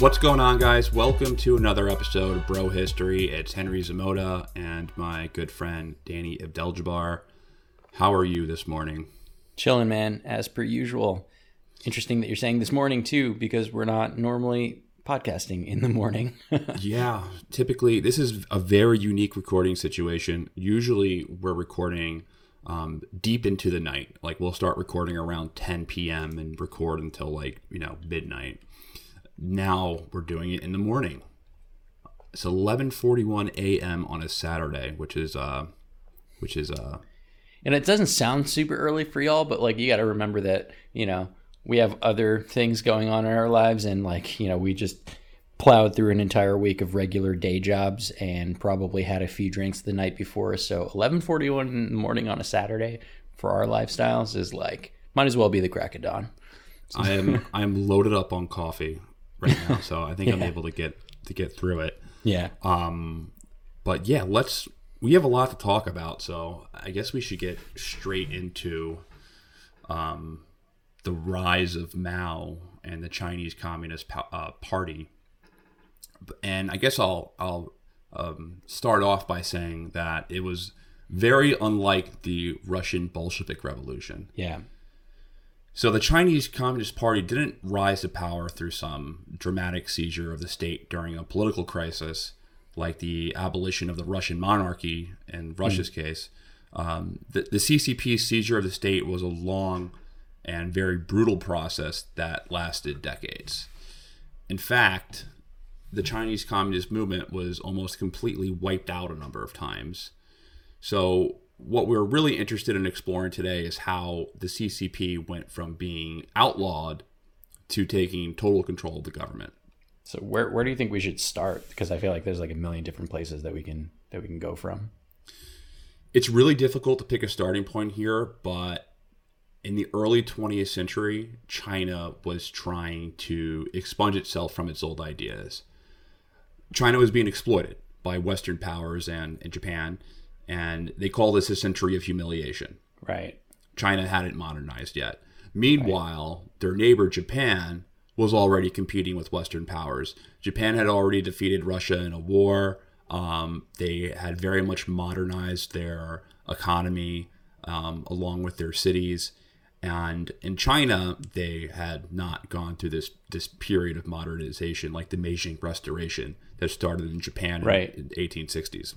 What's going on, guys? Welcome to another episode of Bro History. It's Henry Zamota and my good friend Danny Abdeljabbar. How are you this morning? Chilling, man, as per usual. Interesting that you're saying this morning too, because we're not normally podcasting in the morning. yeah, typically this is a very unique recording situation. Usually we're recording um, deep into the night. Like we'll start recording around 10 p.m. and record until like you know midnight now we're doing it in the morning. It's 11:41 a.m. on a Saturday, which is uh which is uh and it doesn't sound super early for y'all, but like you got to remember that, you know, we have other things going on in our lives and like, you know, we just plowed through an entire week of regular day jobs and probably had a few drinks the night before. So 11:41 in the morning on a Saturday for our lifestyles is like might as well be the crack of dawn. I am I'm loaded up on coffee right now, so I think yeah. I'm able to get to get through it. Yeah. Um, but yeah, let's. We have a lot to talk about, so I guess we should get straight into um, the rise of Mao and the Chinese Communist uh, Party. And I guess I'll I'll um, start off by saying that it was very unlike the Russian Bolshevik Revolution. Yeah. So the Chinese Communist Party didn't rise to power through some dramatic seizure of the state during a political crisis, like the abolition of the Russian monarchy in Russia's mm. case. Um, the, the CCP's seizure of the state was a long and very brutal process that lasted decades. In fact, the Chinese Communist movement was almost completely wiped out a number of times. So what we're really interested in exploring today is how the CCP went from being outlawed to taking total control of the government. So where where do you think we should start? Because I feel like there's like a million different places that we can that we can go from. It's really difficult to pick a starting point here, but in the early 20th century, China was trying to expunge itself from its old ideas. China was being exploited by Western powers and, and Japan and they call this a century of humiliation. Right. China hadn't modernized yet. Meanwhile, right. their neighbor Japan was already competing with Western powers. Japan had already defeated Russia in a war. Um, they had very much modernized their economy um, along with their cities. And in China, they had not gone through this this period of modernization like the Meiji Restoration that started in Japan right. in, in the 1860s.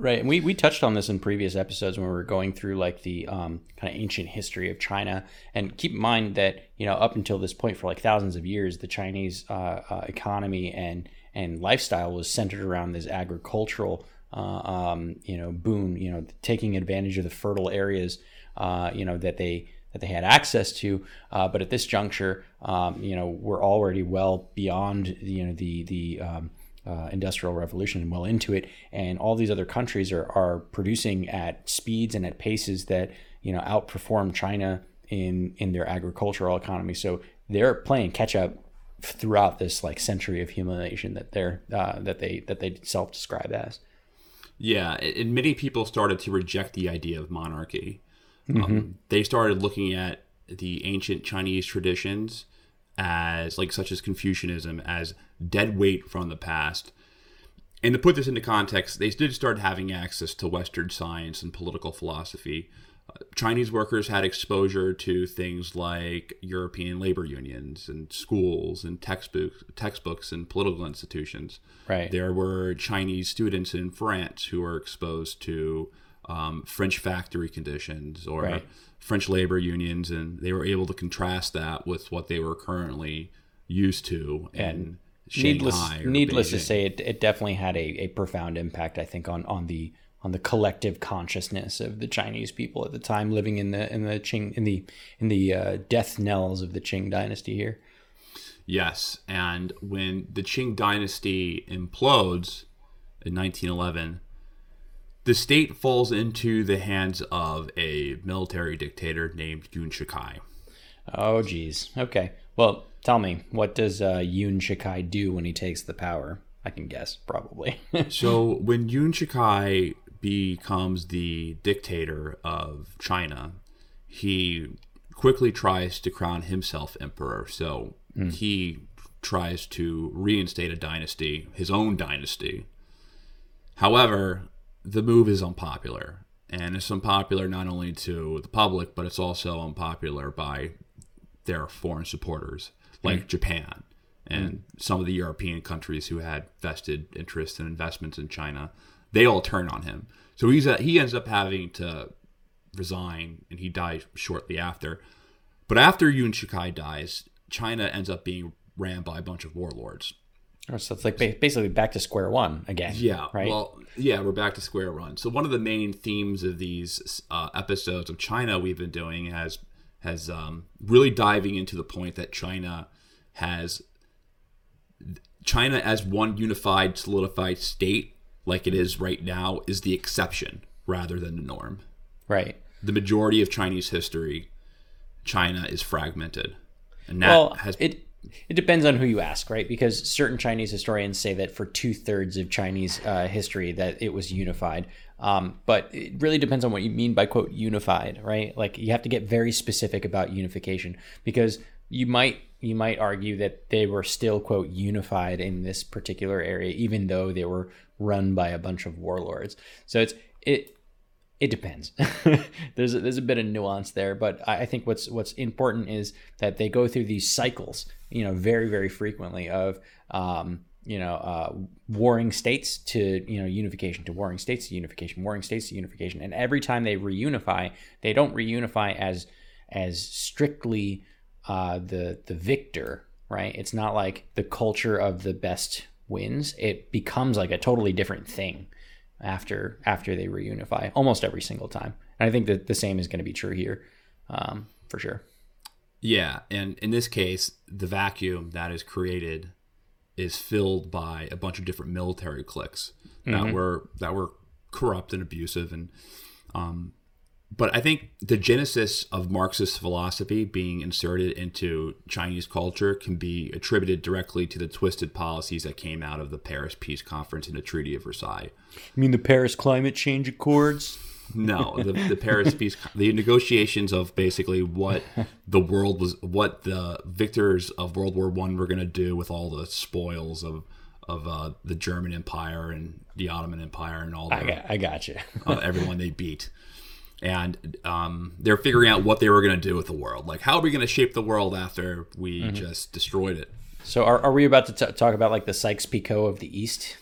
Right, and we, we touched on this in previous episodes when we were going through like the um, kind of ancient history of China. And keep in mind that you know up until this point, for like thousands of years, the Chinese uh, uh, economy and and lifestyle was centered around this agricultural uh, um, you know boon. You know, taking advantage of the fertile areas uh, you know that they that they had access to. Uh, but at this juncture, um, you know, we're already well beyond you know the the um, uh, industrial revolution and well into it. And all these other countries are, are producing at speeds and at paces that you know outperform china in in their agricultural economy. So they're playing catch up throughout this like century of humiliation that they're uh, that they that they self-describe as. Yeah and many people started to reject the idea of monarchy. Mm-hmm. um, they started looking at the ancient chinese traditions as like such as Confucianism as dead weight from the past. And to put this into context, they did start having access to Western science and political philosophy. Uh, Chinese workers had exposure to things like European labor unions and schools and textbooks, textbooks and political institutions. Right. There were Chinese students in France who were exposed to um, French factory conditions or Right. French labor unions, and they were able to contrast that with what they were currently used to. in needless needless to say it, it definitely had a, a profound impact i think on on the on the collective consciousness of the chinese people at the time living in the in the qing in the in the uh, death knells of the qing dynasty here. Yes, and when the Qing dynasty implodes in 1911, the state falls into the hands of a military dictator named Yuan Shikai. oh geez. Okay. Well tell me what does uh, yuan shikai do when he takes the power i can guess probably So when Yuan Shikai becomes the dictator of China, he quickly tries to crown himself emperor. So he tries to reinstate a dynasty, his own dynasty. However, the move is unpopular. And it's unpopular not only to the public, but it's also unpopular by their foreign supporters, like Japan and some of the European countries who had vested interests and investments in China. They all turn on him. So he's a, he ends up having to resign, and he dies shortly after. But after Yuan Shikai dies, China ends up being ran by a bunch of warlords. Oh, so it's like basically back to square one again Yeah. right Well, yeah, we're back to square one. So one of the main themes of these uh, episodes of China we've been doing has has um, really diving into the point that China has China as one unified, solidified state, like it is right now, is the exception rather than the norm. right The majority of Chinese history, China is fragmented, and that well, has it it depends on who you ask, right? Because certain Chinese historians say that for two thirds of Chinese uh, history that it was unified, um, but it really depends on what you mean by quote unified, right? Like you have to get very specific about unification because you might you might argue that they were still quote unified in this particular area, even though they were run by a bunch of warlords. So it's it it depends. there's a, there's a bit of nuance there, but I, I think what's what's important is that they go through these cycles, you know, very very frequently of um, you know uh, warring states to you know unification to warring states to unification, warring states to unification, and every time they reunify, they don't reunify as as strictly uh, the the victor, right? It's not like the culture of the best wins. It becomes like a totally different thing after after they reunify almost every single time. And I think that the same is going to be true here, um, for sure. Yeah, and in this case, the vacuum that is created is filled by a bunch of different military cliques that were that were corrupt and abusive, and um, but I think the genesis of Marxist philosophy being inserted into Chinese culture can be attributed directly to the twisted policies that came out of the Paris Peace Conference and the Treaty of Versailles. You mean the Paris Climate Change Accords? No, the, the Paris peace, the negotiations of basically what the world was, what the victors of World War One were going to do with all the spoils of of uh, the German Empire and the Ottoman Empire and all the I got, I got you. uh, everyone they beat. And um, they're figuring out what they were going to do with the world. Like, how are we going to shape the world after we just destroyed it? So are, are we about to t- talk about like the Sykes-Picot of the East?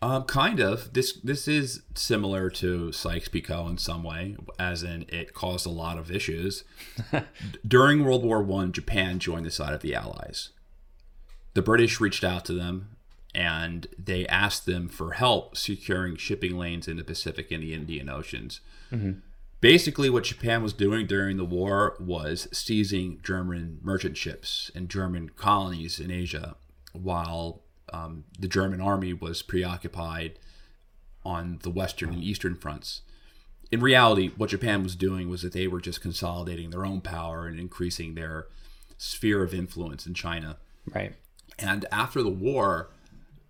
Um, kind of. This this is similar to Sykes-Picot in some way, as in it caused a lot of issues. During World War One, Japan joined the side of the Allies. The British reached out to them, and they asked them for help securing shipping lanes in the Pacific and the Indian Oceans. Basically, what Japan was doing during the war was seizing German merchant ships and German colonies in Asia, while um, the German army was preoccupied on the western and eastern fronts. In reality, what Japan was doing was that they were just consolidating their own power and increasing their sphere of influence in China. Right. And after the war,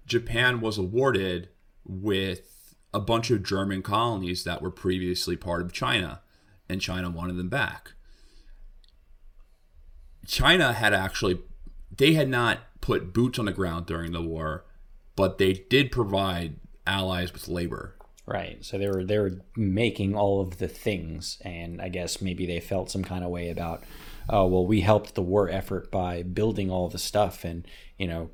Japan was awarded with a bunch of German colonies that were previously part of China, and China wanted them back. China had actually, they had not put boots on the ground during the war, but they did provide allies with labor. Right. So they were they were making all of the things, and I guess maybe they felt some kind of way about, oh well, we helped the war effort by building all the stuff and you know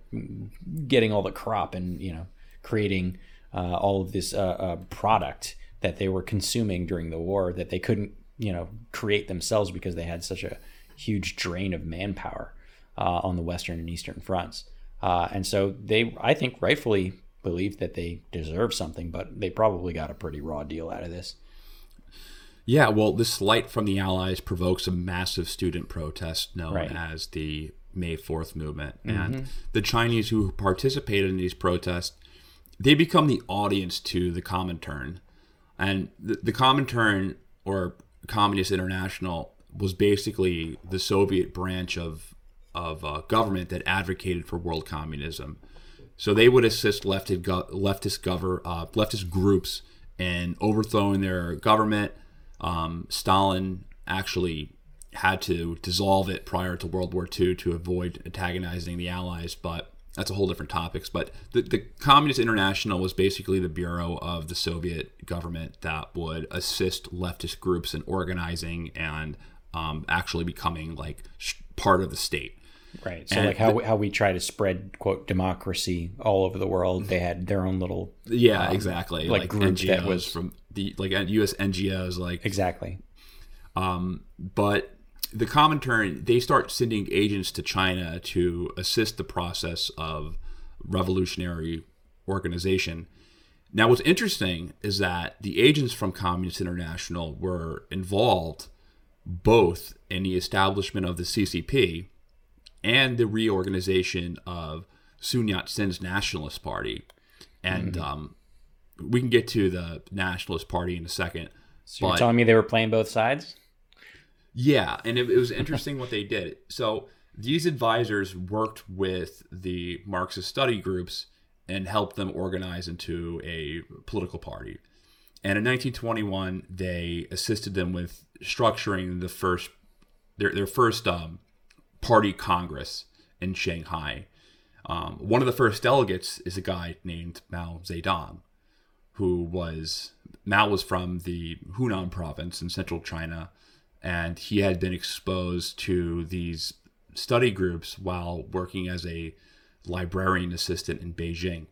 getting all the crop and you know creating uh, all of this uh, uh, product that they were consuming during the war that they couldn't, you know, create themselves because they had such a huge drain of manpower uh, on the western and eastern fronts. Uh, and so they, I think, rightfully believed that they deserved something, but they probably got a pretty raw deal out of this. Yeah, well, this slight from the Allies provokes a massive student protest known Right. as the May 4th movement. And the Chinese who participated in these protests, they become the audience to the Comintern And the, the Turn or Communist International, was basically the Soviet branch of, of uh, government that advocated for world communism. So they would assist leftist, go- leftist, gover- uh, leftist groups in overthrowing their government. Um, Stalin actually had to dissolve it prior to World War II to avoid antagonizing the Allies, but that's a whole different topics. But the, the Communist International was basically the bureau of the Soviet government that would assist leftist groups in organizing and um, actually becoming like sh- part of the state. Right. So And like how we, how we try to spread quote democracy all over the world, they had their own little Yeah, exactly. Um, like Like, group NGOs that was- from the like U.S. NGOs, like exactly. but the Comintern they start sending agents to China to assist the process of revolutionary organization. Now, what's interesting is that the agents from Communist International were involved both in the establishment of the CCP and the reorganization of Sun Yat sen's Nationalist Party. And um, we can get to the Nationalist Party in a second. So you're telling me they were playing both sides? Yeah, and it, it was interesting what they did. So these advisors worked with the Marxist study groups and helped them organize into a political party. And in 1921, they assisted them with structuring the first their their first um, party congress in Shanghai. Um, one of the first delegates is a guy named Mao Zedong, who was Mao was from the Hunan province in central China, and he had been exposed to these study groups while working as a librarian assistant in Beijing.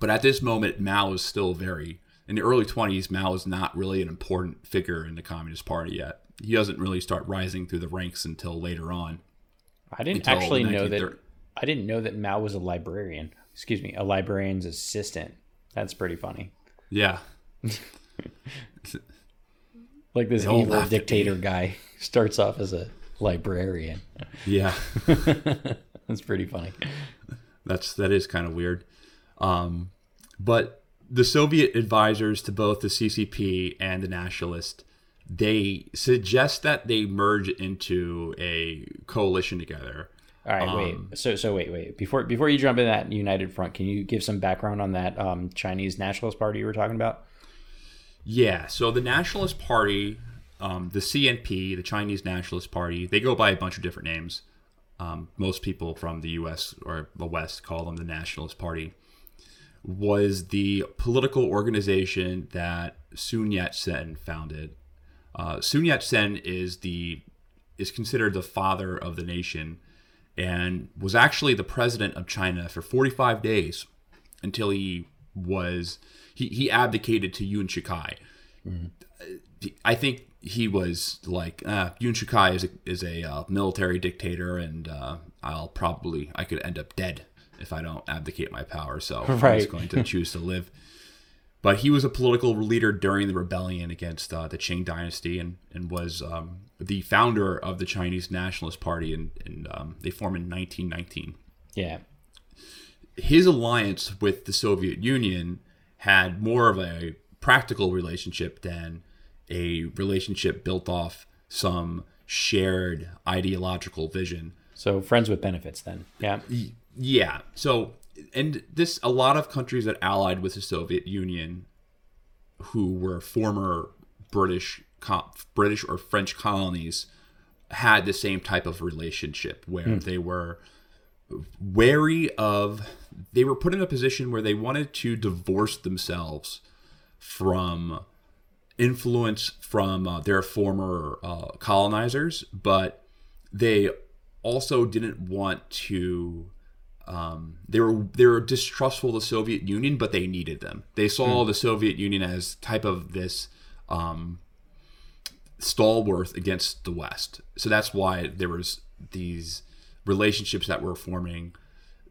But at this moment, Mao is still very in the early 20s. Mao is not really an important figure in the Communist Party yet. He doesn't really start rising through the ranks until later on. I didn't actually know that I didn't know that Mao was a librarian. Excuse me, a librarian's assistant. That's pretty funny. Yeah, Like this evil dictator guy starts off as a librarian. yeah. That's pretty funny. That's that is kind of weird. Um, but the Soviet advisors to both the CCP and the Nationalist, they suggest that they merge into a coalition together. All right, Um, wait. So, so wait, wait. Before before you jump in that United Front, can you give some background on that um, Chinese Nationalist Party you were talking about? Yeah, so the Nationalist Party, um, the CNP, the Chinese Nationalist Party, they go by a bunch of different names. Um, most people from the U.S. or the West call them the Nationalist Party. Was the political organization that Sun Yat Sen founded. Uh, Sun Yat Sen is the is considered the father of the nation, and was actually the president of China for 45 days until he was he, he abdicated to Yuan Shikai. I think he was like uh, Yuan Shikai is a, is a uh, military dictator, and uh, I'll probably I could end up dead if I don't abdicate my power. So I was Right. going to choose to live. But he was a political leader during the rebellion against uh, the Qing dynasty, and and was um, the founder of the Chinese Nationalist Party, and, and um, they formed in 1919 Yeah. his alliance with the Soviet Union had more of a practical relationship than a relationship built off some shared ideological vision. So friends with benefits then. Yeah. Yeah. So, and this, a lot of countries that allied with the Soviet Union who were former British, British or French colonies had the same type of relationship where hmm. they were wary of, they were put in a position where they wanted to divorce themselves from influence from uh, their former uh, colonizers, but they also didn't want to um, they were they were distrustful of the Soviet Union, but they needed them. They saw the Soviet Union as type of this um, stalwart against the West. So that's why there was these relationships that were forming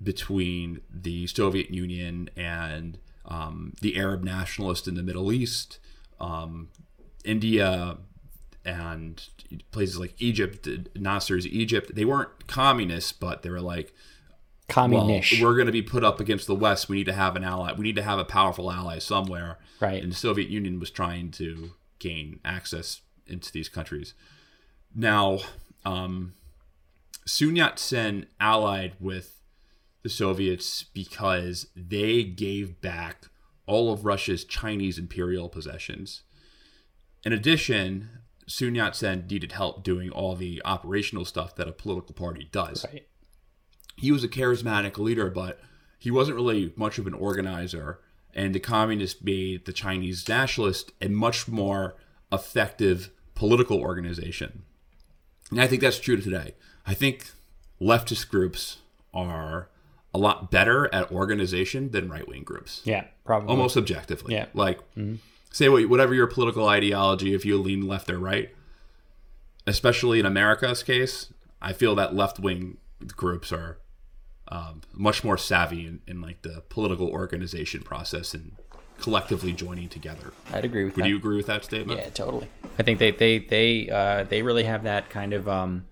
between the Soviet Union and um, the Arab nationalists in the Middle East, um, India, and places like Egypt, Nasser's Egypt. They weren't communists, but they were like, well, Communish. we're going to be put up against the West. We need to have an ally. We need to have a powerful ally somewhere. Right. And the Soviet Union was trying to gain access into these countries. Now, um, Sun Yat sen allied with the Soviets because they gave back all of Russia's Chinese imperial possessions. In addition, Sun Yat sen needed help doing all the operational stuff that a political party does right. he was a charismatic leader, but he wasn't really much of an organizer. And the communists made the Chinese nationalists a much more effective political organization. And I think that's true today. I think leftist groups are a lot better at organization than right wing groups, Yeah, probably. almost objectively. Yeah. Like, say whatever your political ideology, if you lean left or right, especially in America's case, I feel that left wing groups are um, much more savvy in, in like the political organization process and collectively joining together. I'd agree with Would that. Would you agree with that statement? Yeah, totally. I think they they they uh, they really have that kind of um,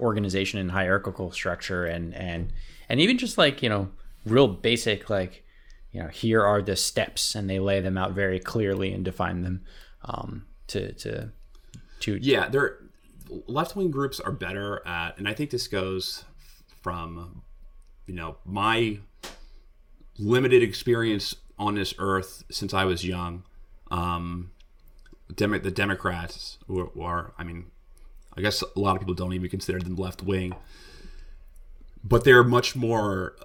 organization and hierarchical structure, and and and even just like you know real basic like you know here are the steps, and they lay them out very clearly and define them um, to to to Yeah, they're left wing groups are better at, and I think this goes from you know my limited experience on this earth since I was young. Um, Demo- the Democrats who are, I mean, I guess a lot of people don't even consider them left wing, but they're much more.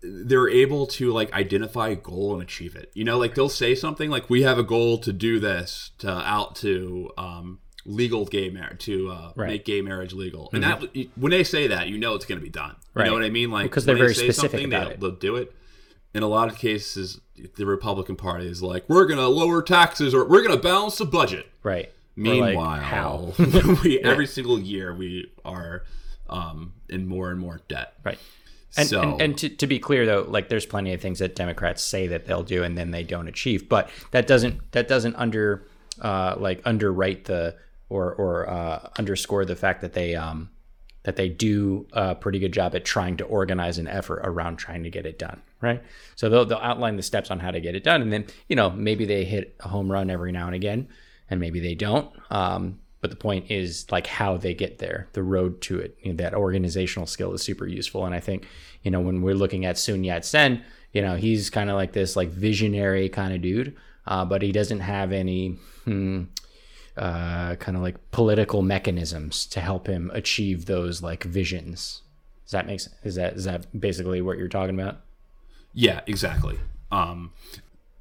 They're able to like identify a goal and achieve it. You know, like they'll say something like, "We have a goal to do this, to out to um, legal gay marriage, to uh, Right. make gay marriage legal." And that when they say that, you know it's going to be done. Right. You know what I mean? Like Because they're they very say specific about they'll, it. they'll do it. In a lot of cases, the Republican Party is like, "We're going to lower taxes or we're going to balance the budget." right. Or, like, Meanwhile, how we every single year we are um, in more and more debt. right. And, so and, and to, to be clear though like there's plenty of things that democrats say that they'll do and then they don't achieve but that doesn't that doesn't under uh, like underwrite the or or uh, underscore the fact that they um that they do a pretty good job at trying to organize an effort around trying to get it done right so they'll, they'll outline the steps on how to get it done and then you know maybe they hit a home run every now and again and maybe they don't um, but the point is like how they get there the road to it you know, that organizational skill is super useful. And i think you know when we're looking at sun yat-sen you know he's kind of like this like visionary kind of dude uh, but he doesn't have any hmm, uh, kind of like political mechanisms to help him achieve those like visions. Does that make sense? Is that is that basically what you're talking about? Yeah, exactly. Um,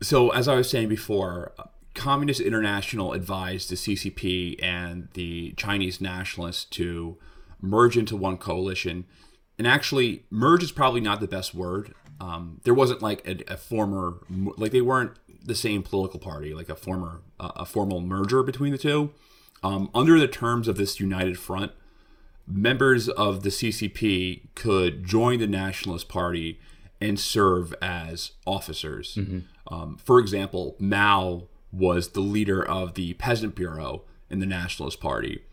so as I was saying before, Communist International advised the CCP and the Chinese nationalists to merge into one coalition. And actually, merge is probably not the best word. Um, there wasn't like a, a former, like they weren't the same political party, like a former, uh, a formal merger between the two. Um, under the terms of this united front, members of the CCP could join the Nationalist Party and serve as officers. Um, for example, Mao was the leader of the Peasant Bureau in the Nationalist Party.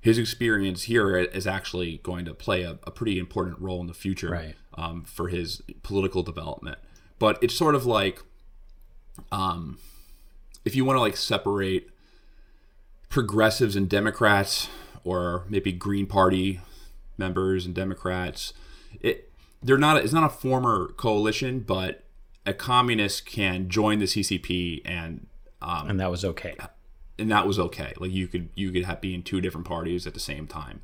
His experience here is actually going to play a, a pretty important role in the future Right. um, for his political development. But it's sort of like, um, if you want to like separate progressives and Democrats, or maybe Green Party members and Democrats. It they're not it's not a former coalition, but a communist can join the CCP and um, and that was okay and that was okay. Like you could you could have, be in two different parties at the same time.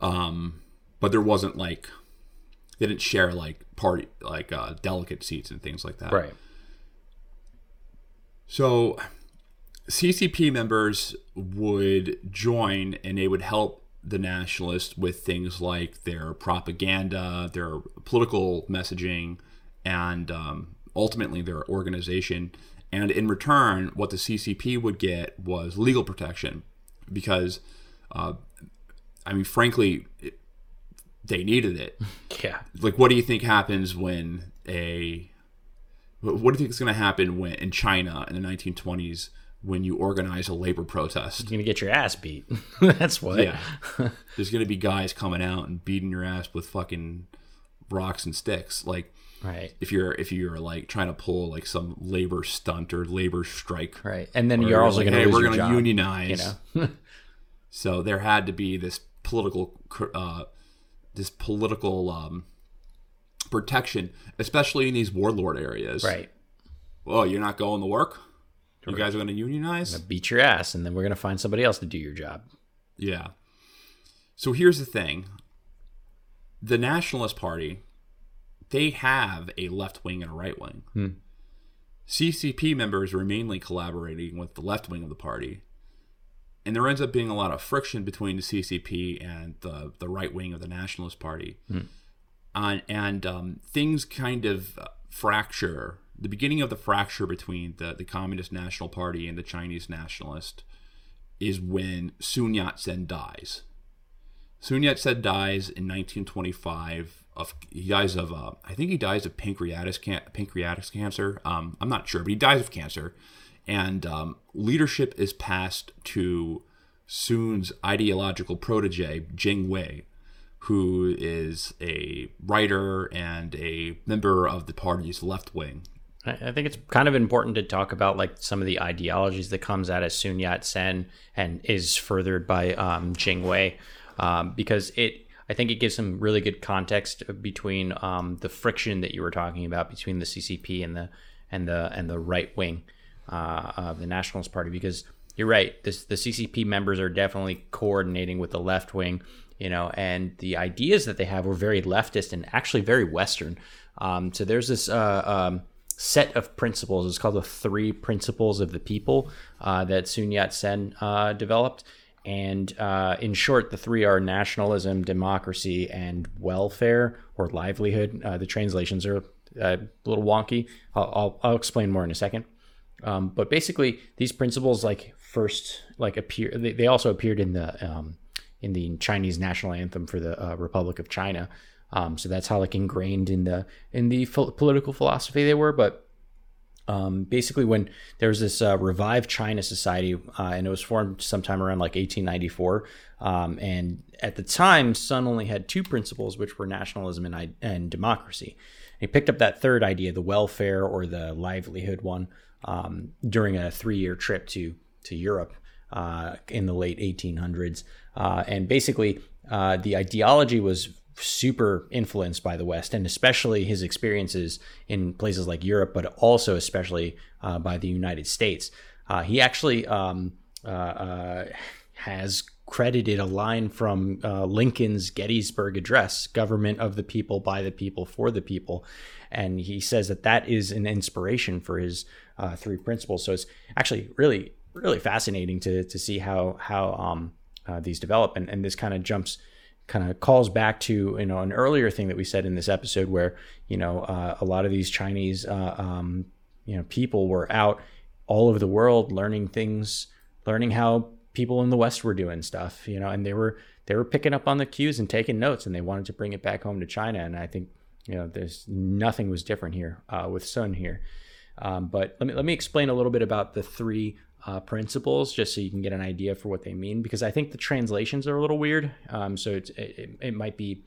Um, but there wasn't like they didn't share like party like uh, delegate seats and things like that. right So CCP members would join and they would help the nationalists with things like their propaganda, their political messaging, and um, ultimately their organization. And in return, what the CCP would get was legal protection because, uh, I mean, frankly, it, they needed it. Yeah. Like, what do you think happens when a what do you think is going to happen when in China in the 1920s when you organize a labor protest? You're gonna get your ass beat. That's what. Yeah, there's going to be guys coming out and beating your ass with fucking rocks and sticks. Like, Right. if you're if you're like trying to pull like some labor stunt or labor strike, Right. And then you're also like, gonna hey, lose we're your gonna job, unionize. You know. So there had to be this political, uh, this political um, protection, especially in these warlord areas. right. Well, you're not going to work. You guys are going to unionize. Beat your ass, and then we're gonna find somebody else to do your job. Yeah. So here's the thing. The Nationalist Party, they have a left wing and a right wing. CCP members were mainly collaborating with the left wing of the party. And there ends up being a lot of friction between the CCP and the, the right wing of the Nationalist Party. Uh, and um, things kind of uh, fracture. The beginning of the fracture between the, the Communist National Party and the Chinese Nationalist is when Sun Yat sen dies. Sun Yat sen dies in 1925. Of he dies of uh, I think he dies of pancreatic can- pancreatic cancer. Um, I'm not sure, but he dies of cancer, and um, leadership is passed to Sun's ideological protege Jing Wei, who is a writer and a member of the party's left wing. I I think it's kind of important to talk about like some of the ideologies that comes out of Sun Yat Sen and is furthered by um, Jing Wei, um, because it. I think it gives some really good context between um, the friction that you were talking about between the CCP and the and the and the right wing uh, of the Nationalist Party. Because you're right, this, the CCP members are definitely coordinating with the left wing, you know, and the ideas that they have were very leftist and actually very Western. Um, so there's this. Uh, um, set of principles. It's called the Three Principles of the People uh, that Sun Yat sen uh, developed. And uh, in short, the three are nationalism, democracy, and welfare or livelihood. Uh, the translations are uh, a little wonky. I'll, I'll, I'll explain more in a second. Um, but basically, these principles like first like appear. They, they also appeared in the um, in the Chinese national anthem for the uh, Republic of China. Um, so that's how like ingrained in the in the political philosophy they were. But um, basically, when there was this uh, revived China society, uh, and it was formed sometime around like 1894, um, and at the time, Sun only had two principles, which were nationalism and, and democracy. He picked up that third idea, the welfare or the livelihood one, um, during a three-year trip to to Europe uh, in the late 1800s, uh, and basically uh, the ideology was super influenced by the West, and especially his experiences in places like Europe, but also especially uh, by the United States. Uh, he actually um, uh, uh, has credited a line from uh, Lincoln's Gettysburg Address government of the people, by the people, for the people. And he says that that is an inspiration for his uh, three principles. So it's actually really, really fascinating to, to see how, how um, these develop. And, and this kind of jumps kind of calls back to you know an earlier thing that we said in this episode where you know uh, a lot of these Chinese uh, um, you know people were out all over the world learning things, learning how people in the West were doing stuff, you know, and they were they were picking up on the cues and taking notes, and they wanted to bring it back home to China. And I think you know there's nothing was different here uh, with Sun here. Um, but let me let me explain a little bit about the three uh, principles, just so you can get an idea for what they mean. Because I think the translations are a little weird, um, so it's, it, it might be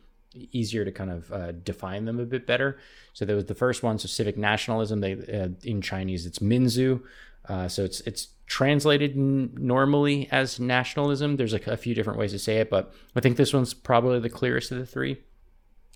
easier to kind of uh, define them a bit better. So there was the first one, so civic nationalism. They uh, in Chinese it's minzu, uh, so it's it's translated n- normally as nationalism. There's like a few different ways to say it, but I think this one's probably the clearest of the three.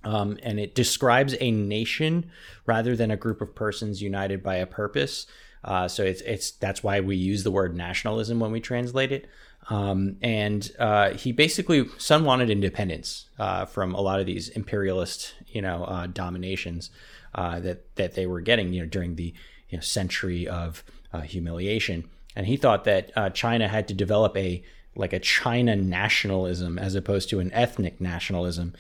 Um, and it describes a nation rather than a group of persons united by a purpose. Uh, so it's it's that's why we use the word nationalism when we translate it. Um, and uh, he basically Sun wanted independence uh, from a lot of these imperialist, you know, uh, dominations uh, that that they were getting, you know, during the you know, century of uh, humiliation. And he thought that China had to develop a like a China nationalism as opposed to an ethnic nationalism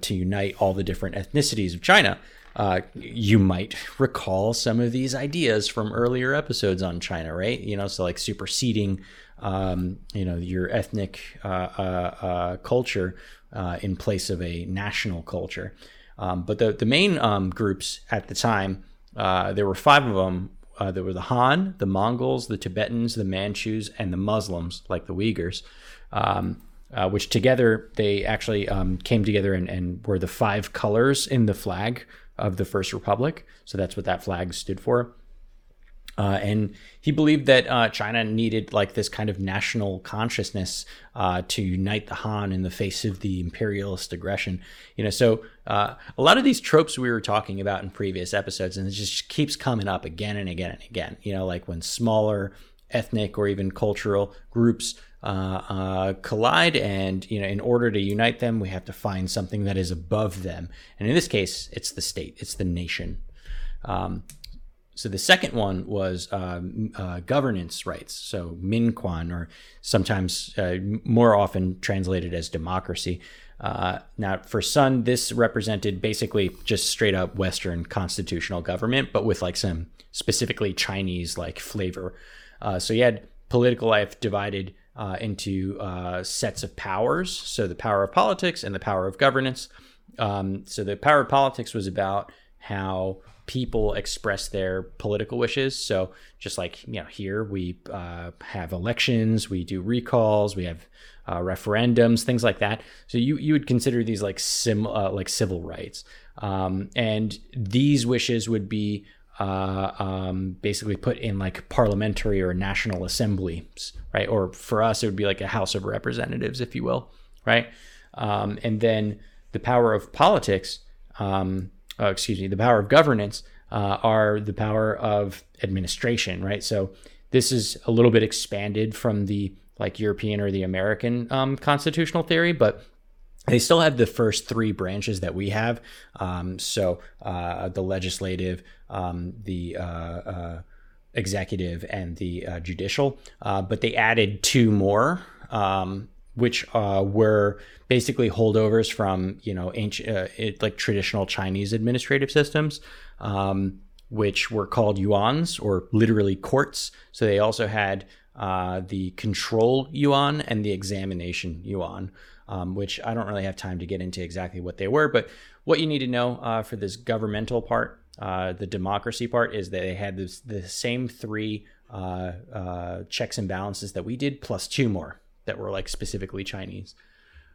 to unite all the different ethnicities of China. Uh, you might recall some of these ideas from earlier episodes on China, right? You know, so like superseding, um, you know, your ethnic uh, uh, uh culture uh, in place of a national culture. Um, but the the main um, groups at the time, there were five of them. there were the Han, the Mongols, the Tibetans, the Manchus, and the Muslims, like the Uyghurs. Um, uh, which together they actually um, came together and, and, were the five colors in the flag of the First Republic. So that's what that flag stood for. Uh, and he believed that uh, China needed like this kind of national consciousness uh, to unite the Han in the face of the imperialist aggression. You know, so uh, a lot of these tropes we were talking about in previous episodes, and it just keeps coming up again and again and again. You know, like when smaller ethnic or even cultural groups uh, uh, collide, and you know, in order to unite them, we have to find something that is above them. And in this case, it's the state, it's the nation. Um, so the second one was uh, uh, governance rights, so Minquan, or sometimes uh, more often translated as democracy. Uh, now, for Sun, this represented basically just straight up Western constitutional government, but with like some specifically Chinese like flavor. Uh, so you had political life divided uh, into uh, sets of powers. So the power of politics and the power of governance. Um, so the power of politics was about how people express their political wishes. So just like you know, here we uh, have elections, we do recalls, we have uh, referendums, things like that. So you you would consider these like sim uh, like civil rights, um, and these wishes would be uh, um, basically put in like parliamentary or national assemblies, right? Or for us, it would be like a House of Representatives, if you will, right? Um, and then the power of politics, um, uh, excuse me, the power of governance uh, are the power of administration, right? So this is a little bit expanded from the like European or the American um, constitutional theory, but they still have the first three branches that we have. Um, so uh, the legislative, um, the uh, uh, executive, and the uh, judicial. Uh, but they added two more, um, which uh, were basically holdovers from you know ancient, it, like traditional Chinese administrative systems. Um, which were called yuans or literally courts. So they also had the control yuan and the examination yuan um, which I don't really have time to get into exactly what they were. But what you need to know uh, for this governmental part, uh, the democracy part, is that they had this, the same three uh, uh checks and balances that we did, plus two more that were like specifically Chinese.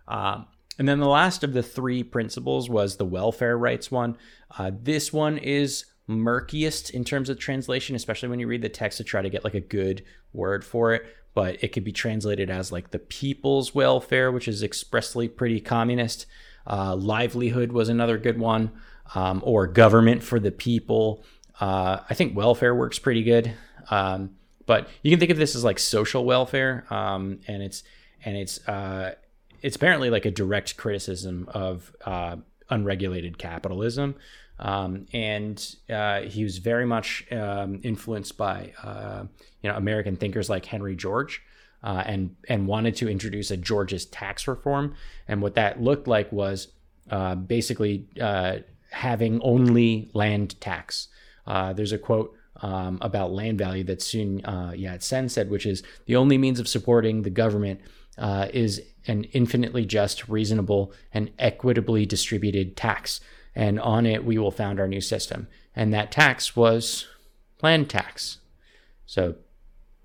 Um, and then the last of the three principles was the welfare rights one. Uh, this one is murkiest in terms of translation, especially when you read the text to try to get like a good word for it but it could be translated as like the people's welfare, which is expressly pretty communist. Uh, livelihood was another good one, um, or government for the people. Uh, I think welfare works pretty good, um, but you can think of this as like social welfare, um, and it's and it's uh, it's apparently like a direct criticism of uh, unregulated capitalism. Um, and uh, he was very much um, influenced by uh, you know American thinkers like Henry George, uh, and and wanted to introduce a George's tax reform. And what that looked like was uh, basically uh, having only land tax. Uh, there's a quote. Um, about land value that Sun Yat Sen said, which is the only means of supporting the government is an infinitely just, reasonable, and equitably distributed tax and on it we will found our new system. And that tax was land tax. So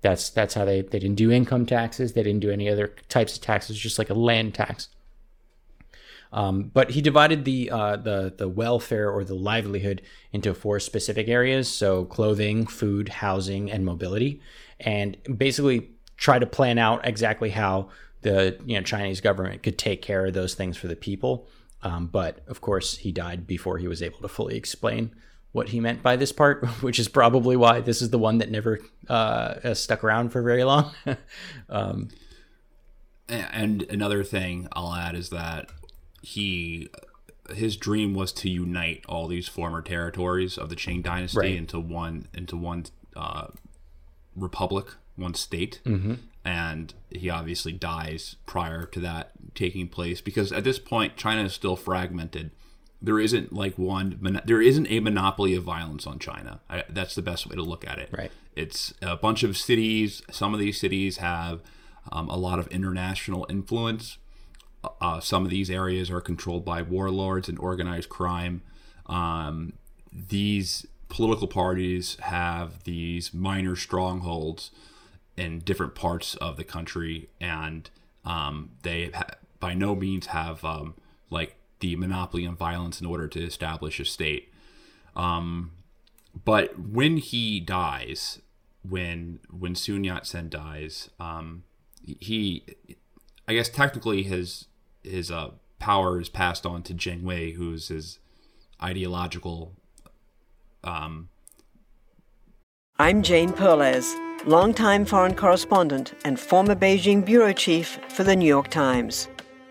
that's that's how they they didn't do income taxes. They didn't do any other types of taxes. Just like a land tax. Um, but he divided the uh, the the welfare or the livelihood into four specific areas: so clothing, food, housing, and mobility, and basically try to plan out exactly how the you know Chinese government could take care of those things for the people. Um, but of course, he died before he was able to fully explain what he meant by this part, which is probably why this is the one that never uh, stuck around for very long. um, and another thing I'll add is that he his dream was to unite all these former territories of the Qing dynasty right. into one into one uh, republic one state, Mm-hmm. and he obviously dies prior to that taking place because at this point China is still fragmented. There isn't like one. There isn't a monopoly of violence on China. I, that's the best way to look at it. Right. It's a bunch of cities. Some of these cities have um, a lot of international influence. Uh, some of these areas are controlled by warlords and organized crime. Um, these political parties have these minor strongholds in different parts of the country, and um, they ha- by no means have um, like the monopoly on violence in order to establish a state. Um, but when he dies, when when Sun Yat Sen dies, um, he, I guess technically his his uh, power is passed on to Jiang Wei, who's his ideological. Um, I'm Jane Perlez, longtime foreign correspondent and former Beijing bureau chief for the New York Times.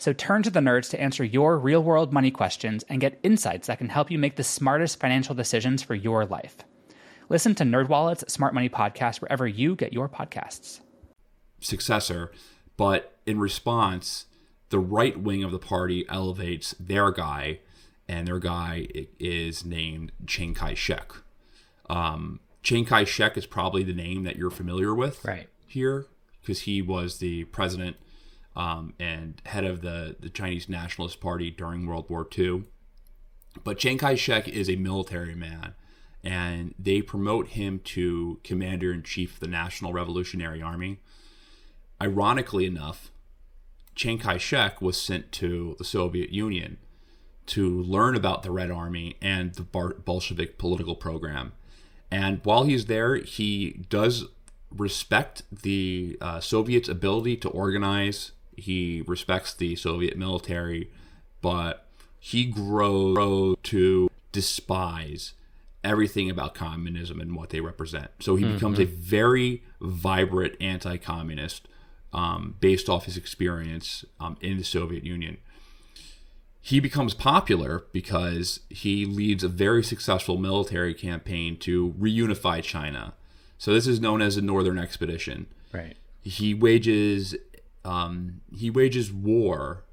So turn to the nerds to answer your real world money questions and get insights that can help you make the smartest financial decisions for your life. Listen to NerdWallet's Smart Money Podcast wherever you get your podcasts. successor, but in response, the right wing of the party elevates their guy, and their guy is named Chiang Kai shek. Um, Chiang Kai shek is probably the name that you're familiar with Right. here because he was the president um, and head of the, the Chinese Nationalist Party during World War II. But Chiang Kai shek is a military man, and they promote him to commander in chief of the National Revolutionary Army. Ironically enough, Chiang Kai shek was sent to the Soviet Union to learn about the Red Army and the Bolshevik political program. And while he's there, he does respect the uh, Soviets' ability to organize. He respects the Soviet military, but he grows to despise everything about communism and what they represent. So he becomes a very vibrant anti-communist um, based off his experience um, in the Soviet Union he becomes popular because he leads a very successful military campaign to reunify China. So this is known as the Northern Expedition. Right. He wages um, he wages war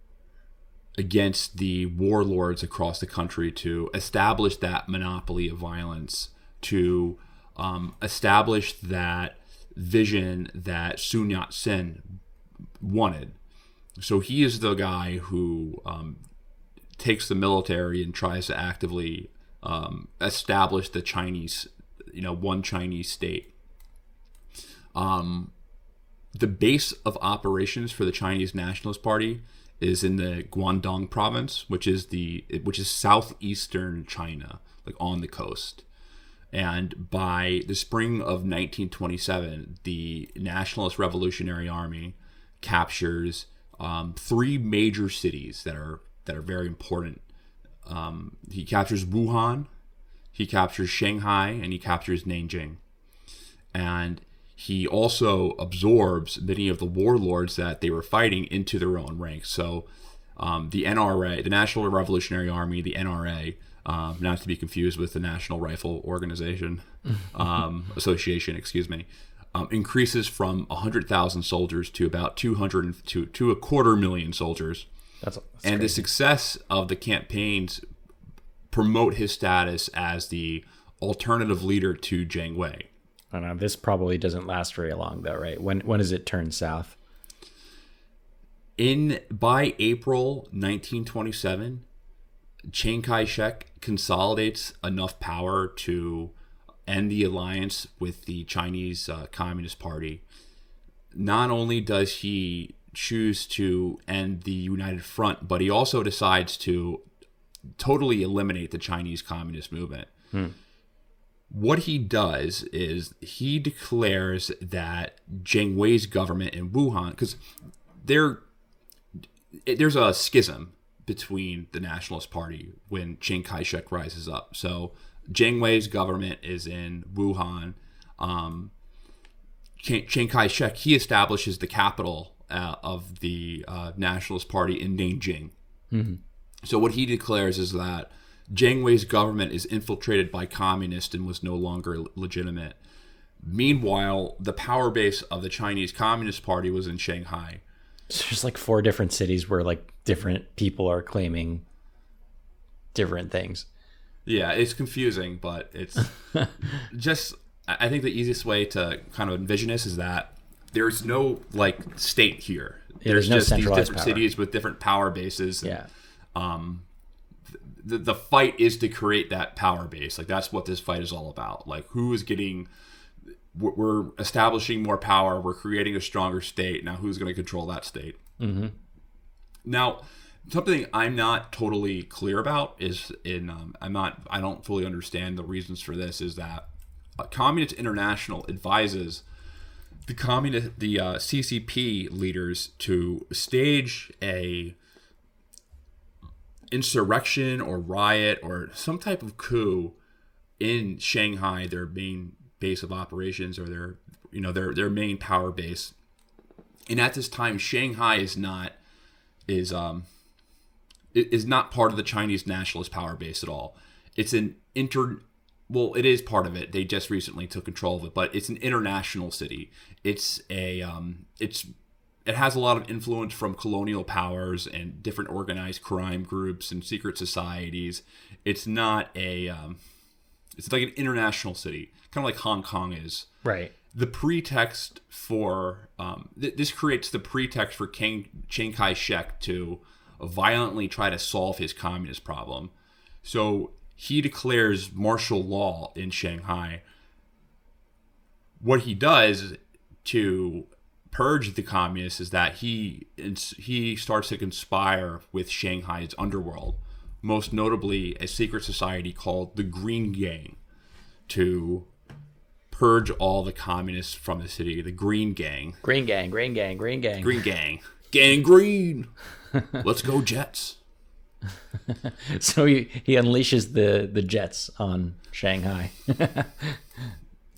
against the warlords across the country to establish that monopoly of violence, to um, establish that vision that Sun Yat Sen wanted. So he is the guy who um, takes the military and tries to actively um, establish the Chinese, you know, one Chinese state. Um, the base of operations for the Chinese Nationalist Party is in the Guangdong province, which is the which is southeastern China, like on the coast. And by the spring of 1927, the Nationalist Revolutionary Army captures um, three major cities that are that are very important. Um, he captures Wuhan, he captures Shanghai, and he captures Nanjing. And he also absorbs many of the warlords that they were fighting into their own ranks. So um, the NRA, the National Revolutionary Army, the NRA, um, not to be confused with the National Rifle Organization um, Association, excuse me, um, increases from 100,000 soldiers to about 200 to, to a quarter million soldiers. That's, that's and the success of the campaigns promote his status as the alternative leader to Jiang Wei. I don't know. This probably doesn't last very long, though, right? When when does it turn south? In by April 1927, Chiang Kai-shek consolidates enough power to end the alliance with the Chinese uh, Communist Party. Not only does he choose to end the United Front, but he also decides to totally eliminate the Chinese Communist movement. What he does is he declares that Jiang Wei's government in Wuhan, because they're there's a schism between the Nationalist Party when Chiang Kai-shek rises up. So Jiang Wei's government is in Wuhan. Um, Chiang, Chiang Kai-shek he establishes the capital uh, of the uh, Nationalist Party in Nanjing. So what he declares is that Jiang Wei's government is infiltrated by communists and was no longer legitimate. Meanwhile, the power base of the Chinese Communist Party was in Shanghai. So there's like four different cities where like different people are claiming different things. Yeah, it's confusing, but it's just. I think the easiest way to kind of envision this is that there's no like state here. Yeah, there's there's no just these different power. cities with different power bases. and Yeah. Um, The, the fight is to create that power base. Like that's what this fight is all about. Like who is getting. we're- establishing more power. We're creating a stronger state. Now, who's going to control that state? Mm-hmm. Now, something I'm not totally clear about is in um, I'm not I don't fully understand the reasons for this is that uh, Communist International advises the communist the uh, CCP leaders to stage a insurrection or riot or some type of coup in Shanghai, their main base of operations or their you know their their main power base. And at this time, Shanghai is not is um is not part of the Chinese nationalist power base at all. It's an inter well, it is part of it. They just recently took control of it, but it's an international city. It's a um it's it has a lot of influence from colonial powers and different organized crime groups and secret societies. It's not a um it's like an international city, kind of like Hong Kong is Right. the pretext for um, th- this creates the pretext for King, Chiang Kai-shek to violently try to solve his communist problem. So he declares martial law in Shanghai. What he does to purge the communists is that he he starts to conspire with Shanghai's underworld, most notably a secret society called the Green Gang, to purge all the communists from the city. The Green Gang, Green gang, green gang, green gang. Green Gang, Gang Green. Let's go Jets. So he, he unleashes the, the jets on Shanghai.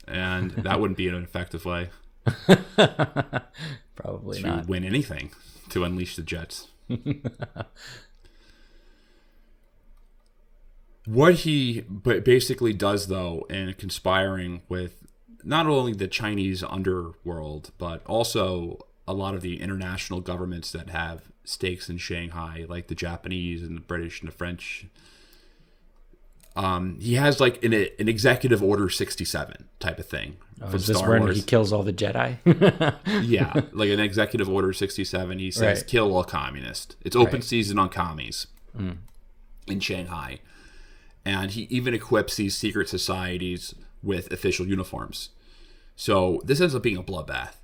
And that wouldn't be an effective way Probably to not. win anything to unleash the Jets. what he ba- basically does, though, in conspiring with not only the Chinese underworld, but also a lot of the international governments that have stakes in Shanghai, like the Japanese and the British and the French. Um, he has like an, an executive order 67 type of thing. from Oh, Is this Star Wars. he kills all the Jedi? Yeah, like an executive order 67. He says, Right. kill all communists. It's open Right. season on commies in Shanghai. And he even equips these secret societies with official uniforms. So this ends up being a bloodbath.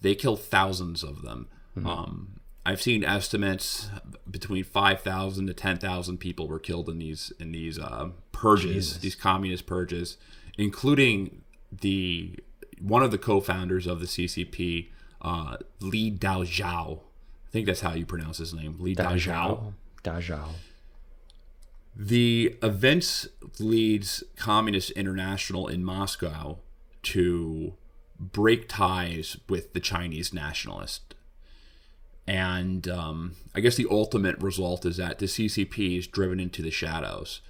They kill thousands of them. Um, I've seen estimates between 5,000 to 10,000 people were killed in these in these uh, purges, these communist purges. including the one of the co-founders of the CCP, uh, Li Daozhao. I think that's how you pronounce his name, Li Daozhao. Dajao. The events leads Communist International in Moscow to break ties with the Chinese nationalist. And um, I guess the ultimate result is that the CCP is driven into the shadows.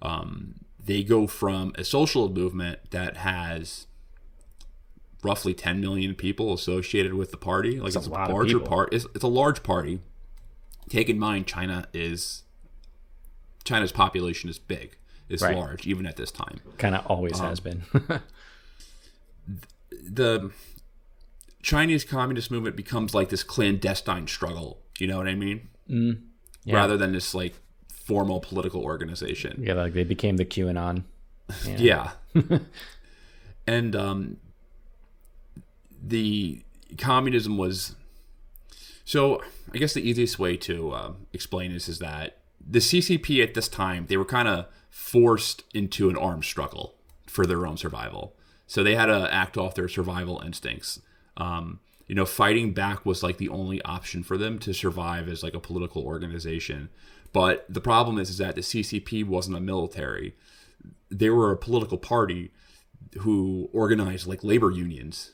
Um, they go from a social movement that has roughly 10 million people associated with the party. Like it's, a a, larger part. It's, it's a large party. Take in mind, China is China's population is big. It's Right. large, even at this time. Kind of always Um, has been. the Chinese communist movement becomes like this clandestine struggle. You know what I mean? Mm, yeah. Rather than this like formal political organization. yeah, like they became the QAnon. Yeah. and um, the communism was. So I guess the easiest way to uh, explain this is that the CCP at this time they were kind of forced into an armed struggle for their own survival. So they had to act off their survival instincts. Um, you know, fighting back was like the only option for them to survive as like a political organization. But the problem is, is that the CCP wasn't a military; they were a political party who organized like labor unions.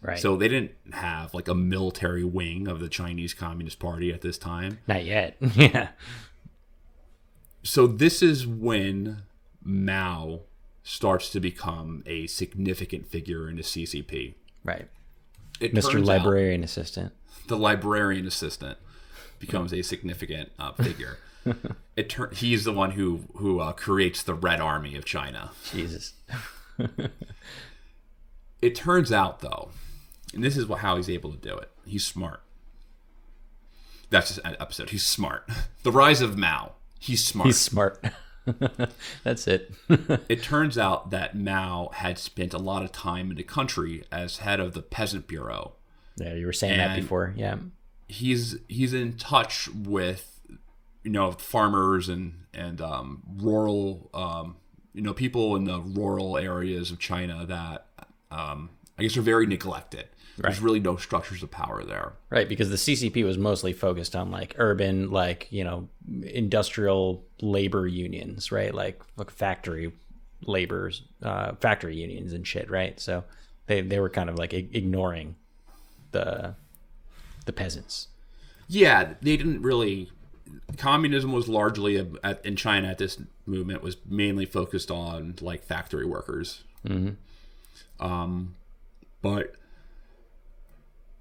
Right. So they didn't have like a military wing of the Chinese Communist Party at this time. Not yet. yeah. So this is when Mao starts to become a significant figure in the CCP. Right. It Mr. Librarian Assistant. the librarian assistant becomes a significant uh, figure. it tur- he's the one who who uh, creates the Red Army of China. Jesus. It turns out though, and this is what, how he's able to do it. He's smart. That's just an episode. He's smart. The rise of Mao. He's smart. He's smart. That's it. It turns out that Mao had spent a lot of time in the country as head of the Peasant Bureau. yeah, you were saying that before. Yeah. He's he's in touch with you know farmers and and um, rural um, you know people in the rural areas of China that um, I guess are very neglected. There's really no structures of power there. Right, because the CCP was mostly focused on like urban, like you know, industrial labor unions, right? Like like factory laborers, uh, factory unions and shit, right? So they they were kind of like ignoring the the peasants. Yeah, they didn't really. Communism was largely a, at, in China at this movement was mainly focused on like factory workers. Mm-hmm. Um, but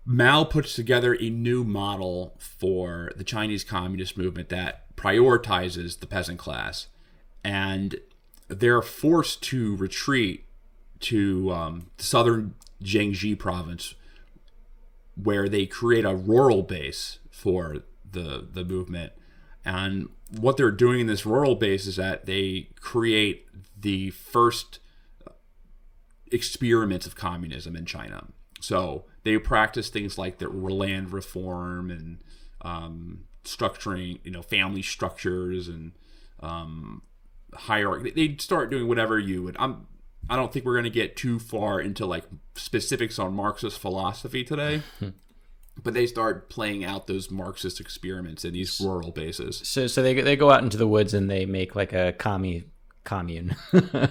Mao puts together a new model for the Chinese Communist movement that prioritizes the peasant class, and they're forced to retreat to um, the southern Jiangxi province, where they create a rural base for the the movement. And what they're doing in this rural base is that they create the first experiments of communism in China. So they practice things like the land reform and um, structuring, you know, family structures and um, hierarchy. They start doing whatever you would. I'm. I don't think we're going to get too far into like specifics on Marxist philosophy today. but they start playing out those Marxist experiments in these rural bases. So so they they go out into the woods and they make like a commie commune.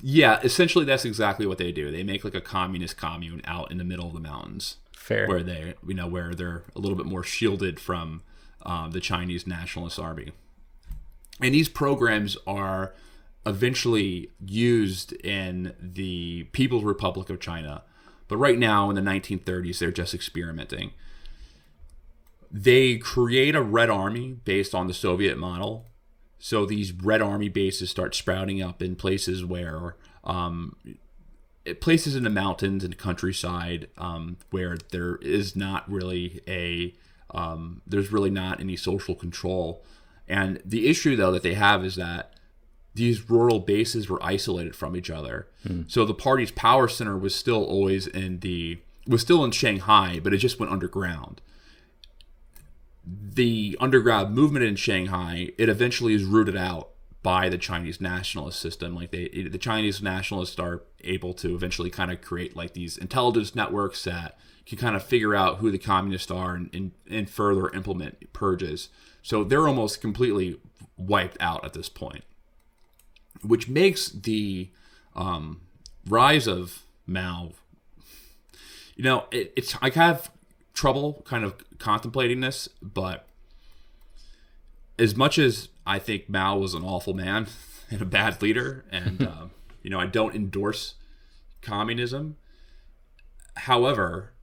Yeah, essentially that's exactly what they do. They make like a communist commune out in the middle of the mountains. Fair. where they you know where they're a little bit more shielded from um, the Chinese nationalist army. And these programs are eventually used in the People's Republic of China, but right now in the 1930s they're just experimenting. They create a Red Army based on the Soviet model. So these Red Army bases start sprouting up in places where um, places in the mountains and countryside um, where there is not really a um, there's really not any social control. And the issue though that they have is that these rural bases were isolated from each other. So the party's power center was still always in the was still in shanghai but it just went underground the underground movement in shanghai it eventually is rooted out by the Chinese nationalist system. Like they, the Chinese nationalists are able to eventually kind of create like these intelligence networks that can kind of figure out who the communists are and, and, and further implement purges. So they're almost completely wiped out at this point, which makes the um, rise of Mao. You know, it, it's I have trouble kind of contemplating this, but as much as I think Mao was an awful man and a bad leader, and uh, you know I don't endorse communism. However,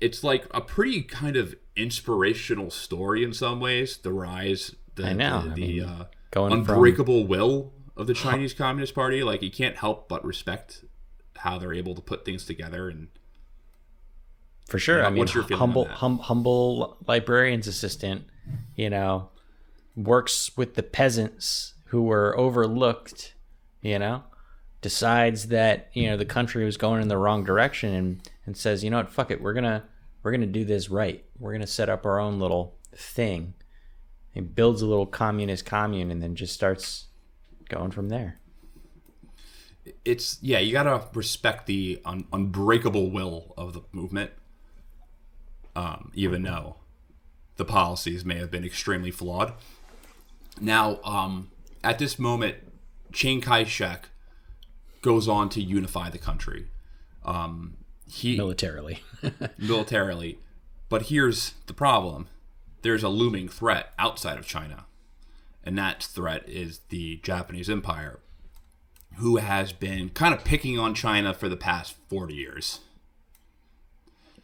it's like a pretty kind of inspirational story in some ways. The rise, the I know. the, I the mean, uh, going from- unbreakable will of the Chinese Communist Party. Like you can't help but respect how they're able to put things together and For sure. I mean, what's your feeling humble, hum, humble librarian's assistant, you know, works with the peasants who were overlooked, you know, decides that, you know, the country was going in the wrong direction and, and says, you know what, fuck it, we're gonna we're gonna do this right. We're gonna set up our own little thing. He builds a little communist commune and then just starts going from there. it's yeah you gotta respect the un- unbreakable will of the movement um, even though the policies may have been extremely flawed. Now um, at this moment chiang kai-shek goes on to unify the country. Um, he Militarily. militarily. But here's the problem. There's a looming threat outside of china. And that threat is the japanese empire who has been kind of picking on China for the past 40 years.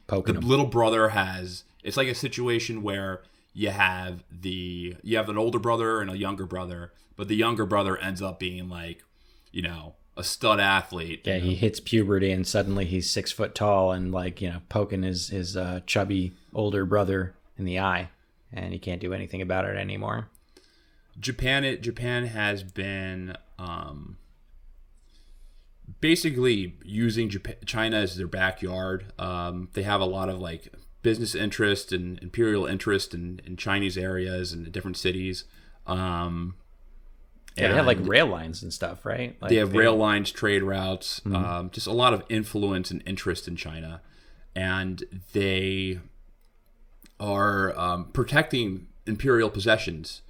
Poking The him. little brother has it's like a situation where you have the you have an older brother and a younger brother, but the younger brother ends up being like, you know, a stud athlete. Yeah, he hits puberty and suddenly he's six foot tall and like you know poking his his uh, chubby older brother in the eye, and he can't do anything about it anymore. Japan it Japan has been um, basically using Japan, China as their backyard. Um, they have a lot of like business interest and imperial interest in, in Chinese areas and different cities. Um, Yeah, they have like rail lines and stuff, right? Like they have rail lines, trade routes, um, just a lot of influence and interest in China, and they are um, protecting imperial possessions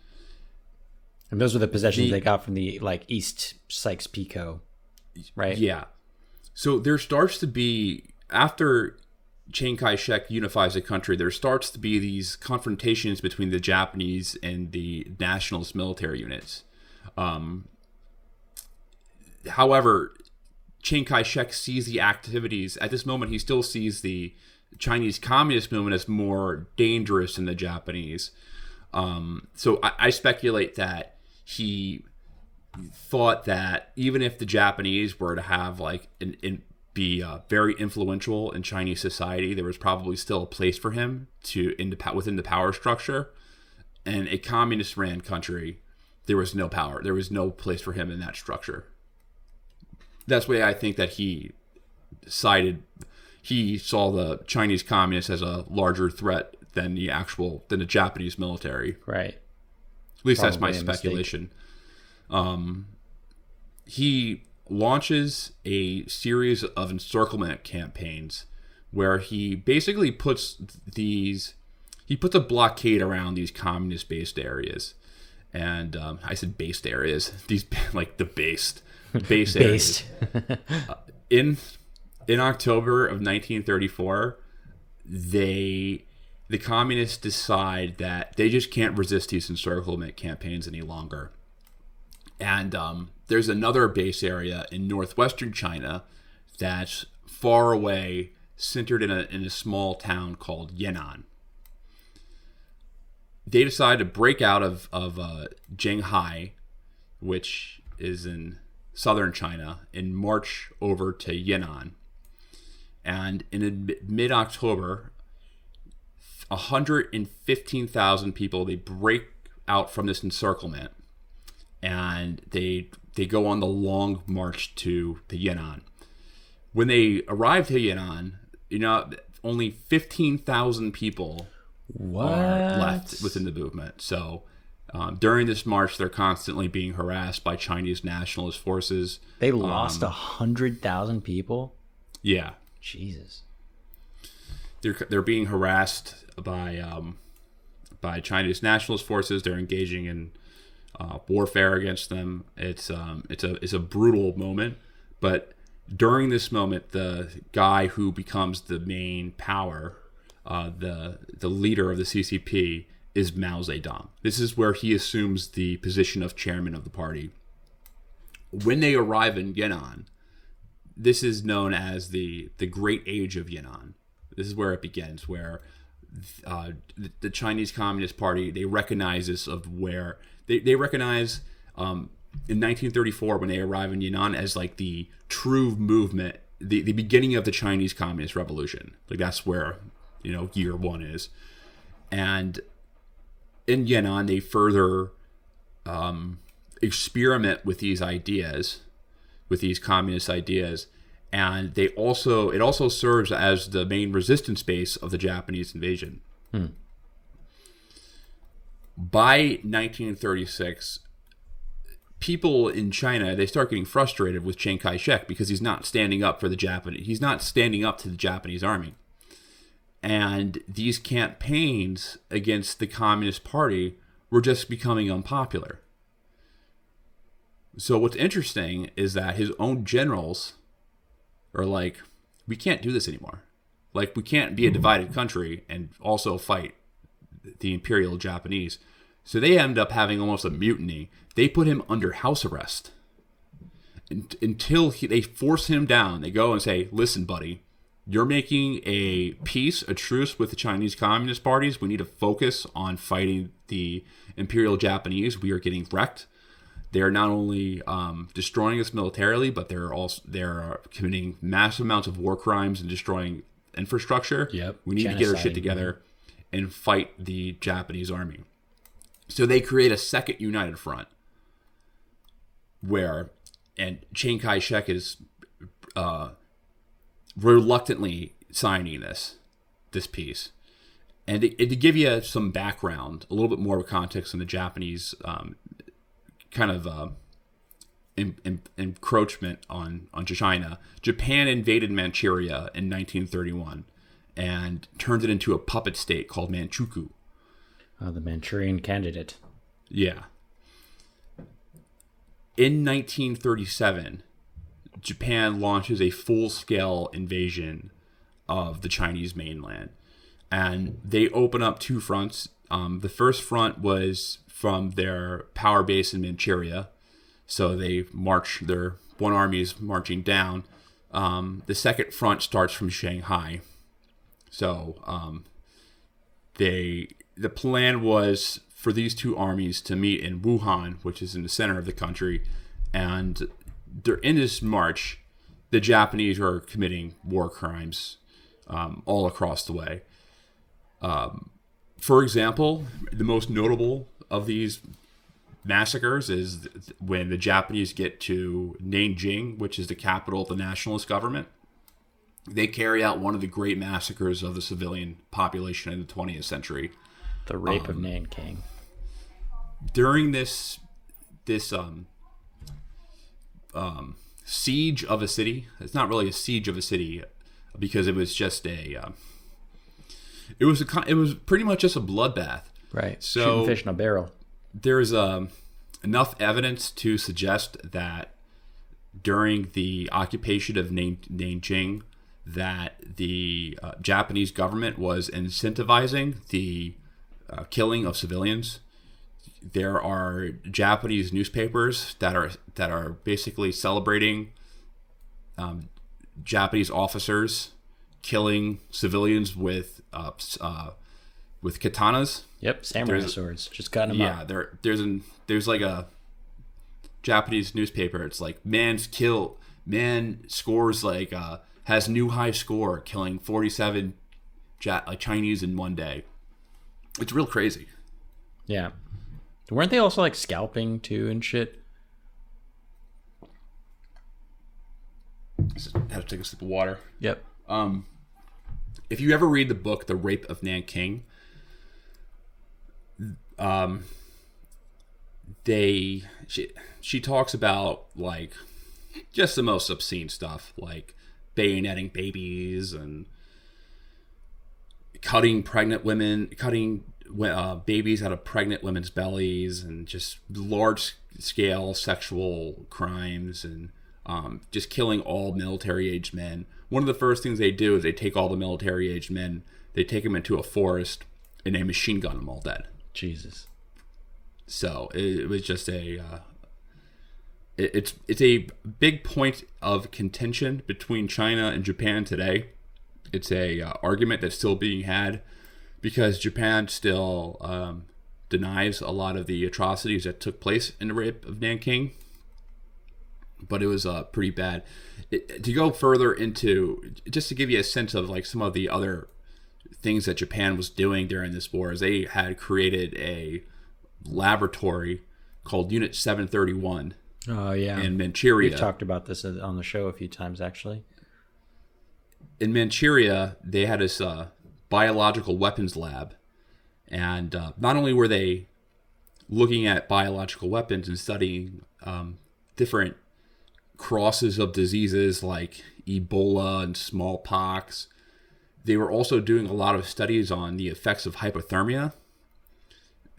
and those were the possessions the- they got from the like East Sykes Picot, right? Yeah. So there starts to be after Chiang Kai-shek unifies the country, there starts to be these confrontations between the Japanese and the nationalist military units. Um, however, Chiang Kai-shek sees the activities at this moment. He still sees the Chinese Communist movement as more dangerous than the Japanese. Um, so I, I speculate that he thought that even if the Japanese were to have like and an be uh, very influential in Chinese society, there was probably still a place for him to in the, within the power structure. And a communist ran country, there was no power. There was no place for him in that structure. That's why I think that he decided he saw the Chinese communists as a larger threat than the actual than the Japanese military. Right. At least that's my speculation. mistake. Um, he launches a series of encirclement campaigns where he basically puts these he puts a blockade around these communist based areas and um, i said based areas these like the based base areas Based. in in October of 1934, they the communists decide that they just can't resist these encirclement campaigns any longer. And um, there's another base area in northwestern China that's far away, centered in a in a small town called Yan'an. They decide to break out of of uh, Zhenghai, which is in southern China, and march over to Yan'an. And in mid October, 115,000 people they break out from this encirclement, and they they go on the long march to the Yan'an. When they arrive to Yan'an, you know only 15,000 people What? are left within the movement. So Um, during this march, they're constantly being harassed by Chinese nationalist forces. They lost a hundred thousand people. Yeah, Jesus. they're they're being harassed by um, by Chinese nationalist forces. They're engaging in uh, warfare against them. It's um, it's a it's a brutal moment, but during this moment, the guy who becomes the main power, uh, the the leader of the CCP, is Mao Zedong. This is where he assumes the position of chairman of the party. When they arrive in Yan'an, this is known as the the Great Age of Yan'an. This is where it begins, where uh, the, the Chinese Communist Party they recognize this of where they, they recognize um, in 1934 when they arrive in Yan'an as like the true movement, the, the beginning of the Chinese Communist Revolution. Like that's where you know year one is, and in Yan'an they further um, experiment with these ideas, with these communist ideas, and they also it also serves as the main resistance base of the Japanese invasion. By 1936, people in China they start getting frustrated with Chiang Kai-shek because he's not standing up for the Japanese. He's not standing up to the Japanese army. And these campaigns against the Communist Party were just becoming unpopular. So what's interesting is that his own generals are like, we can't do this anymore. Like we can't be a divided country and also fight the imperial Japanese. So they end up having almost a mutiny. They put him under house arrest Un- until he, they force him down. They go and say, "Listen, buddy, you're making a peace, a truce with the Chinese Communist parties. We need to focus on fighting the imperial Japanese. We are getting wrecked. They are not only um, destroying us militarily, but they're also they're committing massive amounts of war crimes and destroying infrastructure. Yep. we need to get our shit together and fight the Japanese army. So they create a second united front where, and Chiang Kai shek is uh, reluctantly signing this this piece. And to, to give you some background, a little bit more of context on the Japanese um, kind of uh, en- en- encroachment on, on China, Japan invaded Manchuria in 1931 and turns it into a puppet state called Manchukuo. Oh, the Manchurian candidate. Yeah. In 1937, Japan launches a full scale invasion of the Chinese mainland. And they open up two fronts. Um, the first front was from their power base in Manchuria. So they march, their one army is marching down. Um, the second front starts from Shanghai. So um, they the plan was for these two armies to meet in Wuhan, which is in the center of the country, and in this march. The Japanese are committing war crimes um, all across the way. Um, for example, the most notable of these massacres is when the Japanese get to Nanjing, which is the capital of the nationalist government. They carry out one of the great massacres of the civilian population in the 20th century The rape of Nanking. during this this um um siege of a city it's not really a siege of a city because it was just a um, it was a it was pretty much just a bloodbath Right. So- Shooting fish in a barrel. there's um, enough evidence to suggest that during the occupation of Nan- Nanjing, that the uh, Japanese government was incentivizing the uh, killing of civilians. There are Japanese newspapers that are that are basically celebrating um, Japanese officers killing civilians with uh, uh, with katanas. Yep. Samurai There's- swords. Just cutting them Yeah, up. there there's an there's like a Japanese newspaper. It's like man's kill man scores like uh has new high score killing 47 Chinese in one day. It's real crazy. Yeah. Weren't they also like scalping too and shit? Had to take a sip of water. Yep. Um, if you ever read the book The Rape of Nanking, um, they she she talks about like just the most obscene stuff, like bayoneting babies and cutting pregnant women, cutting uh, babies out of pregnant women's bellies, and just large scale sexual crimes and um, just killing all military aged men. One of the first things they do is they take all the military aged men, they take them into a forest, and they machine gun them all dead. Jesus. So it, it was just a. Uh, it's it's a big point of contention between China and Japan today. It's a uh, argument that's still being had because Japan still um, denies a lot of the atrocities that took place in the rape of Nanking. But it was uh, pretty bad. It, to go further into, just to give you a sense of like some of the other things that Japan was doing during this war, is they had created a laboratory called Unit 731. Oh yeah, in Manchuria. We've talked about this on the show a few times, actually. In Manchuria, they had this uh, biological weapons lab, and uh, not only were they looking at biological weapons and studying um, different crosses of diseases like Ebola and smallpox, they were also doing a lot of studies on the effects of hypothermia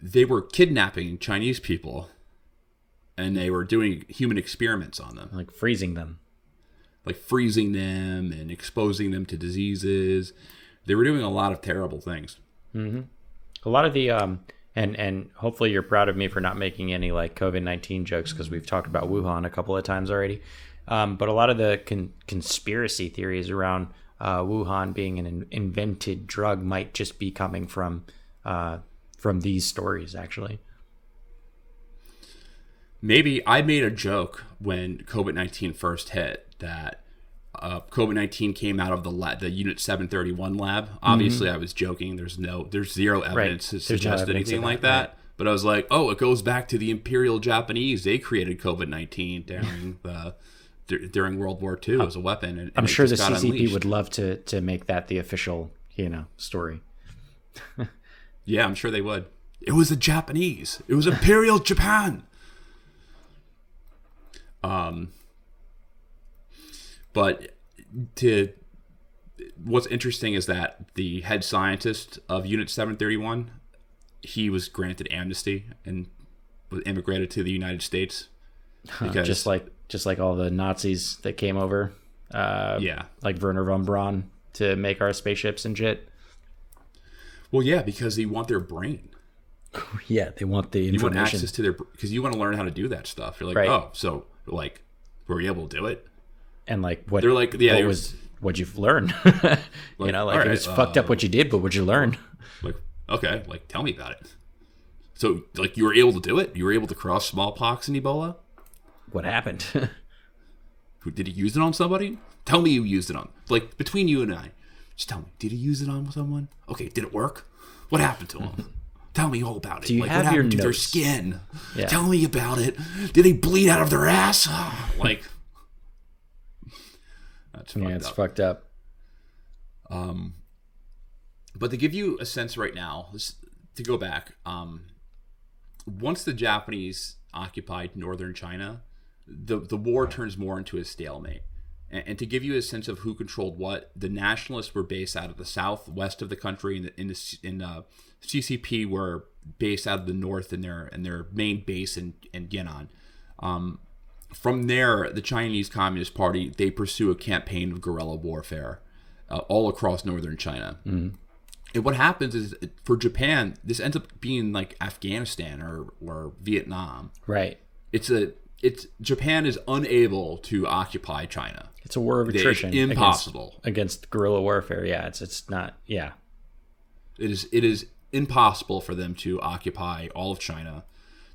they were kidnapping Chinese people and they were doing human experiments on them. Like freezing them. Like freezing them and exposing them to diseases. They were doing a lot of terrible things. Mm-hmm. A lot of the, um, and, and hopefully you're proud of me for not making any like COVID 19 jokes because we've talked about Wuhan a couple of times already. Um, but a lot of the con- conspiracy theories around uh, Wuhan being an invented drug might just be coming from uh, from these stories actually maybe i made a joke when covid-19 first hit that uh, covid-19 came out of the la- the unit 731 lab obviously mm-hmm. i was joking there's no there's zero evidence right. to suggest no anything like that, that. Right. but i was like oh it goes back to the imperial japanese they created covid-19 during the during world war ii as a weapon and, and i'm sure the ccp unleashed. would love to to make that the official you know story Yeah, I'm sure they would. It was the Japanese. It was Imperial Japan. Um, but to what's interesting is that the head scientist of Unit 731, he was granted amnesty and was immigrated to the United States. Just like just like all the Nazis that came over. Uh, yeah, like Wernher von Braun to make our spaceships and shit. Well, yeah, because they want their brain. yeah, they want the information. You want access to their because you want to learn how to do that stuff. You're like, right. oh, so like, were you able to do it? And like, what they're like, yeah, what was what'd you learn? like, you know, like right, it was uh, fucked up what you did, but what'd you learn? Like, okay, like tell me about it. So, like, you were able to do it. You were able to cross smallpox and Ebola. What happened? Who did he use it on somebody? Tell me you used it on. Like between you and I, just tell me, did he use it on someone? Okay, did it work? What happened to him? Tell me all about it. Do you like, have what your happened to their skin? Yeah. Tell me about it. Did they bleed out of their ass? like, that's yeah, it's up. fucked up. Um, but to give you a sense right now, to go back, um, once the Japanese occupied northern China, the the war turns more into a stalemate. And, and, to give you a sense of who controlled what, the nationalists were based out of the southwest of the country, and in the in uh, CCP were based out of the north in their in their main base in in Yan'an. Um, from there, the Chinese Communist Party they pursue a campaign of guerrilla warfare uh, all across northern China. Mm-hmm. And what happens is for Japan, this ends up being like Afghanistan or or Vietnam. Right. It's a it's Japan is unable to occupy China. It's a war of attrition. It's impossible against, against guerrilla warfare. Yeah, it's it's not. Yeah, it is it is impossible for them to occupy all of China.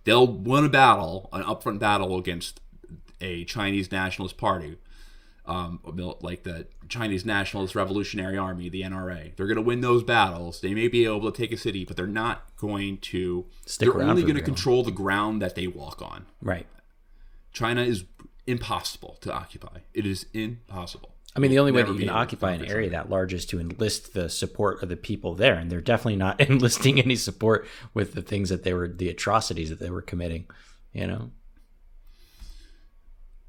They'll win a battle, an upfront battle against a Chinese Nationalist Party, um, like the Chinese Nationalist Revolutionary Army, the NRA. They're going to win those battles. They may be able to take a city, but they're not going to. Stick they're only going to control the ground that they walk on. Right. China is impossible to occupy. It is impossible. I mean, the only way that you can occupy an area that large is to enlist the support of the people there, and they're definitely not enlisting any support with the things that they were, the atrocities that they were committing. You know.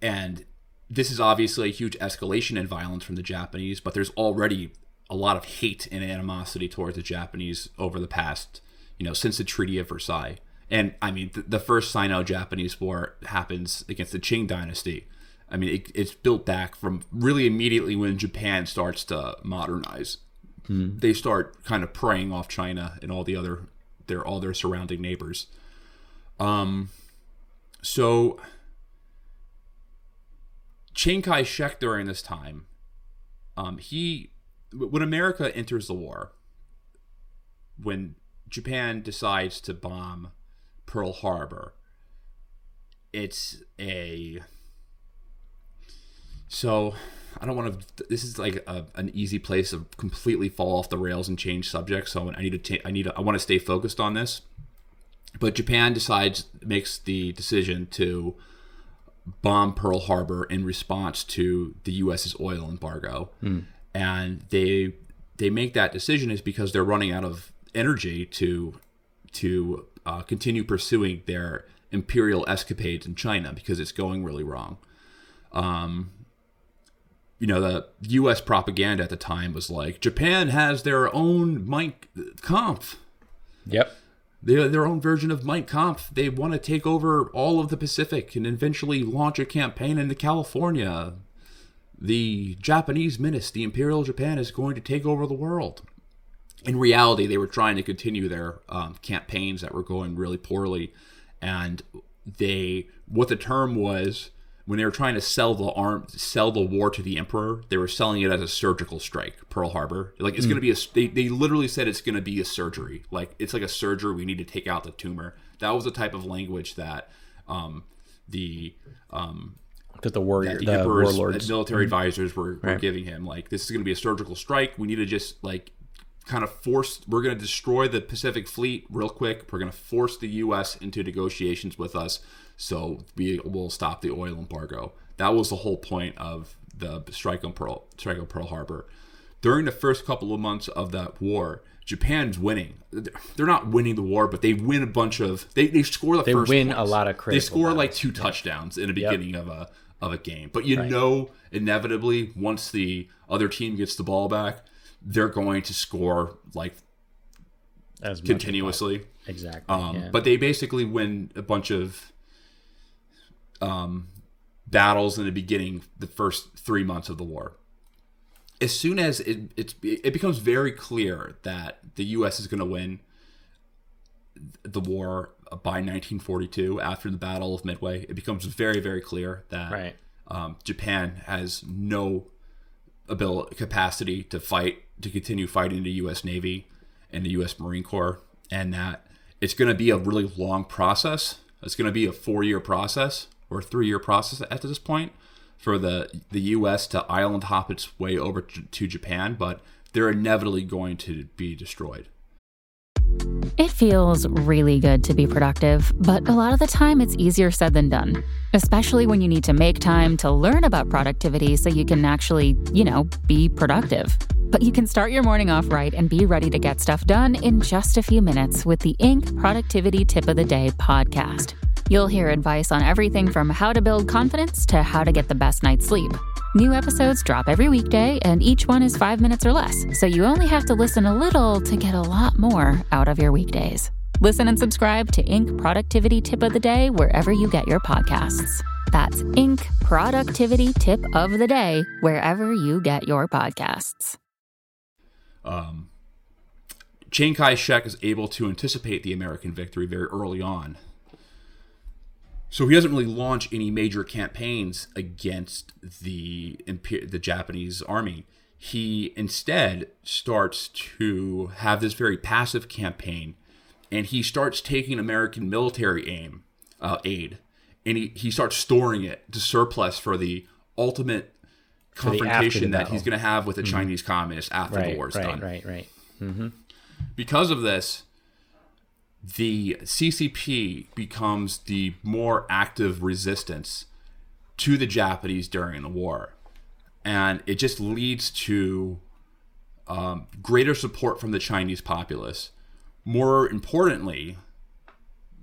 And this is obviously a huge escalation in violence from the Japanese, but there's already a lot of hate and animosity towards the Japanese over the past, you know, since the Treaty of Versailles. And I mean, the, the first Sino-Japanese War happens against the Qing Dynasty. I mean, it, it's built back from really immediately when Japan starts to modernize. Mm. They start kind of preying off China and all the other their all their surrounding neighbors. Um, so Chiang Kai shek during this time, um, he, when America enters the war, when Japan decides to bomb Pearl Harbor, it's a. So I don't want to. This is like a, an easy place to completely fall off the rails and change subjects. So I need to. Ta- I need. To, I want to stay focused on this. But Japan decides makes the decision to bomb Pearl Harbor in response to the U.S.'s oil embargo, mm. and they they make that decision is because they're running out of energy to to uh, continue pursuing their imperial escapades in China because it's going really wrong. Um, you know, the U.S. propaganda at the time was like Japan has their own Mein Kampf. Yep their, their own version of Mein Kampf. They want to take over all of the Pacific and eventually launch a campaign into California. The Japanese menace, the Imperial Japan, is going to take over the world. In reality, they were trying to continue their um, campaigns that were going really poorly, and they what the term was when they were trying to sell the arm sell the war to the emperor they were selling it as a surgical strike pearl harbor like it's mm. going to be a they, they literally said it's going to be a surgery like it's like a surgery we need to take out the tumor that was the type of language that um the um that the warrior that the, the warlords. military mm. advisors were, were right. giving him like this is going to be a surgical strike we need to just like kind of force we're going to destroy the pacific fleet real quick we're going to force the us into negotiations with us so we will stop the oil embargo. That was the whole point of the strike on Pearl, strike on Pearl Harbor. During the first couple of months of that war, Japan's winning. They're not winning the war, but they win a bunch of. They, they score the they first. win points. a lot of They score battles. like two touchdowns in the beginning yep. of a of a game, but you right. know inevitably once the other team gets the ball back, they're going to score like as continuously. Exactly. Um, yeah. But they basically win a bunch of um, battles in the beginning, the first three months of the war. As soon as it it's, it becomes very clear that the U.S. is going to win the war by 1942, after the Battle of Midway, it becomes very very clear that right. um, Japan has no ability capacity to fight to continue fighting the U.S. Navy and the U.S. Marine Corps, and that it's going to be a really long process. It's going to be a four year process or three year process at this point for the the U.S. to island hop its way over to, to Japan, but they're inevitably going to be destroyed. It feels really good to be productive, but a lot of the time it's easier said than done, especially when you need to make time to learn about productivity so you can actually, you know, be productive. But you can start your morning off right and be ready to get stuff done in just a few minutes with the Inc. Productivity Tip of the Day podcast. You'll hear advice on everything from how to build confidence to how to get the best night's sleep. New episodes drop every weekday, and each one is five minutes or less, so you only have to listen a little to get a lot more out of your weekdays. Listen and subscribe to Inc. Productivity Tip of the Day wherever you get your podcasts. That's Inc. Productivity Tip of the Day wherever you get your podcasts. Um, Chiang Kai shek is able to anticipate the American victory very early on so he doesn't really launch any major campaigns against the the Japanese army. He instead starts to have this very passive campaign, and he starts taking American military aim uh, aid, and he, he starts storing it to surplus for the ultimate for confrontation the that he's going to have with the mm-hmm. Chinese communists after right, the war's right, done. Right, right, right. Mm-hmm. Because of this, the CCP becomes the more active resistance to the Japanese during the war. And it just leads to um, greater support from the Chinese populace. More importantly,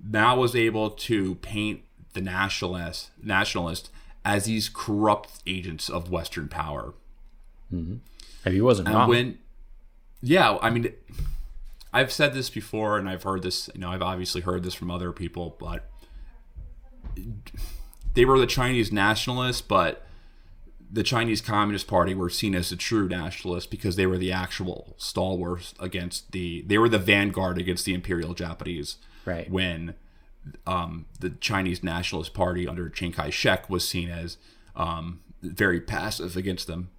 Mao was able to paint the nationalists nationalists as these corrupt agents of Western power. And he wasn't And wrong. when, yeah, I mean, I've said this before, and I've heard this. You know, I've obviously heard this from other people, but they were the Chinese nationalists, but the Chinese Communist Party were seen as the true nationalists because they were the actual stalwarts against the. They were the vanguard against the Imperial Japanese. Right. When um, the Chinese Nationalist Party under Chiang Kai shek was seen as um, very passive against them.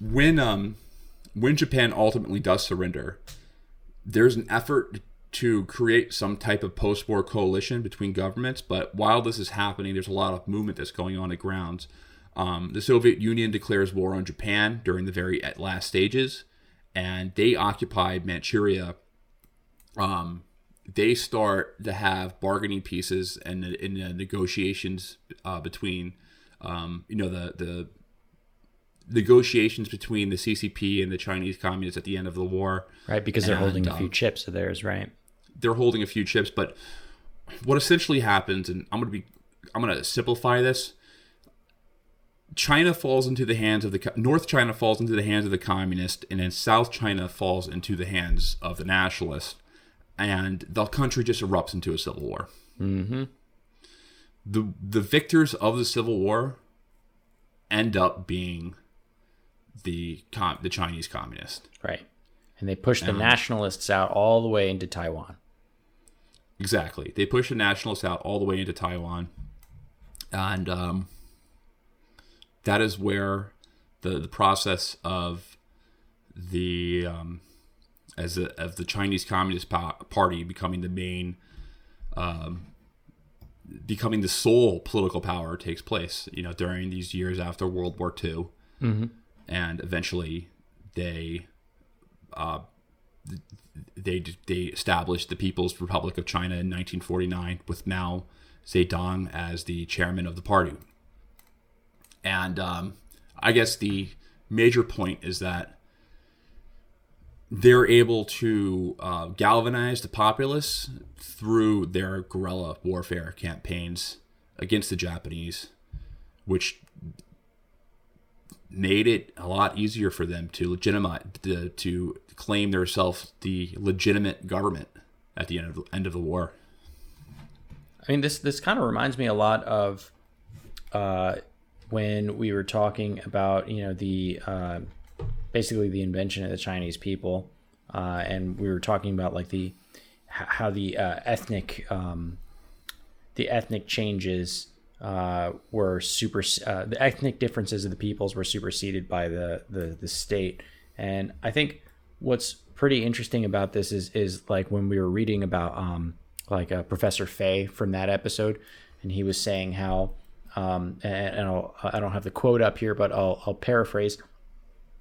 When um, when Japan ultimately does surrender, there's an effort to create some type of post-war coalition between governments. But while this is happening, there's a lot of movement that's going on at grounds. Um, the Soviet Union declares war on Japan during the very last stages, and they occupied Manchuria um, they start to have bargaining pieces and in the negotiations uh, between, um, you know, the the negotiations between the CCP and the Chinese communists at the end of the war. right, because they're and, holding a few um, chips of theirs, right? They're holding a few chips, but what essentially happens, and I'm gonna be, I'm gonna simplify this. China falls into the hands of the North China falls into the hands of the communists, and then South China falls into the hands of the nationalists, and the country just erupts into a civil war. Mm-hmm. The the victors of the civil war end up being the com- the Chinese communists. Right. And they push the nationalists out all the way into Taiwan. Exactly. They push the nationalists out all the way into Taiwan, and um, that is where the the process of the um, as a, of the Chinese Communist Pa- Party becoming the main, um, becoming the sole political power takes place. You know, during these years after World War II, and eventually they they they established the People's Republic of China in 1949 with Mao Zedong as the chairman of the party. And um, I guess the major point is that they're able to uh, galvanize the populace through their guerrilla warfare campaigns against the Japanese, which made it a lot easier for them to legitimize to, to claim themselves the legitimate government at the end of the end of the war. I mean, this this kind of reminds me a lot of uh, when we were talking about you know the uh, basically the invention of the Chinese people, uh, and we were talking about like the how the uh, ethnic um, the ethnic changes uh, were super uh, the ethnic differences of the peoples were superseded by the, the the state, and I think what's pretty interesting about this is is like when we were reading about um, like uh, Professor Fay from that episode, and he was saying how um, and, and I'll, I don't have the quote up here, but I'll, I'll paraphrase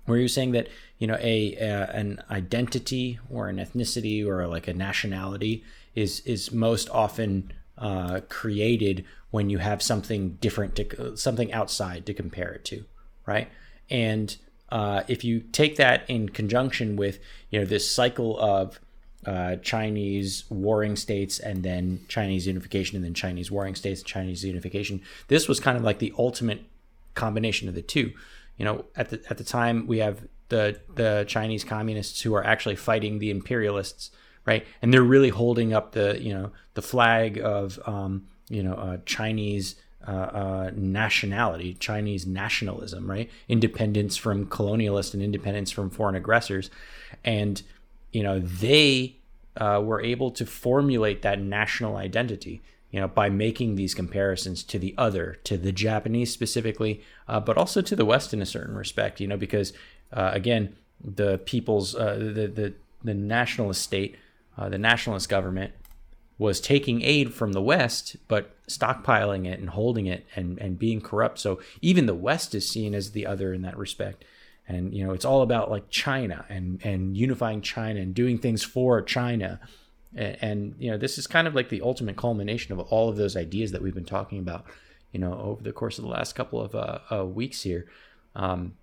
where you're saying that you know a, a an identity or an ethnicity or like a nationality is is most often uh, created when you have something different to something outside to compare it to, right? And uh, if you take that in conjunction with you know this cycle of uh, Chinese warring states and then Chinese unification and then Chinese warring states, Chinese unification, this was kind of like the ultimate combination of the two. You know, at the at the time we have the the Chinese communists who are actually fighting the imperialists, right? And they're really holding up the you know the flag of um, you know uh, Chinese uh, uh, nationality, Chinese nationalism, right? Independence from colonialists and independence from foreign aggressors, and you know they uh, were able to formulate that national identity you know, by making these comparisons to the other, to the Japanese specifically, uh, but also to the West in a certain respect, you know, because uh, again, the people's, the, the, the nationalist state, the nationalist government was taking aid from the West, but stockpiling it and holding it and, and being corrupt. So even the West is seen as the other in that respect. And, you know, it's all about like China and, and unifying China and doing things for China and, and, you know this is kind of like the ultimate culmination of all of those ideas that we've been talking about you know over the course of the last couple of uh, uh, weeks here um,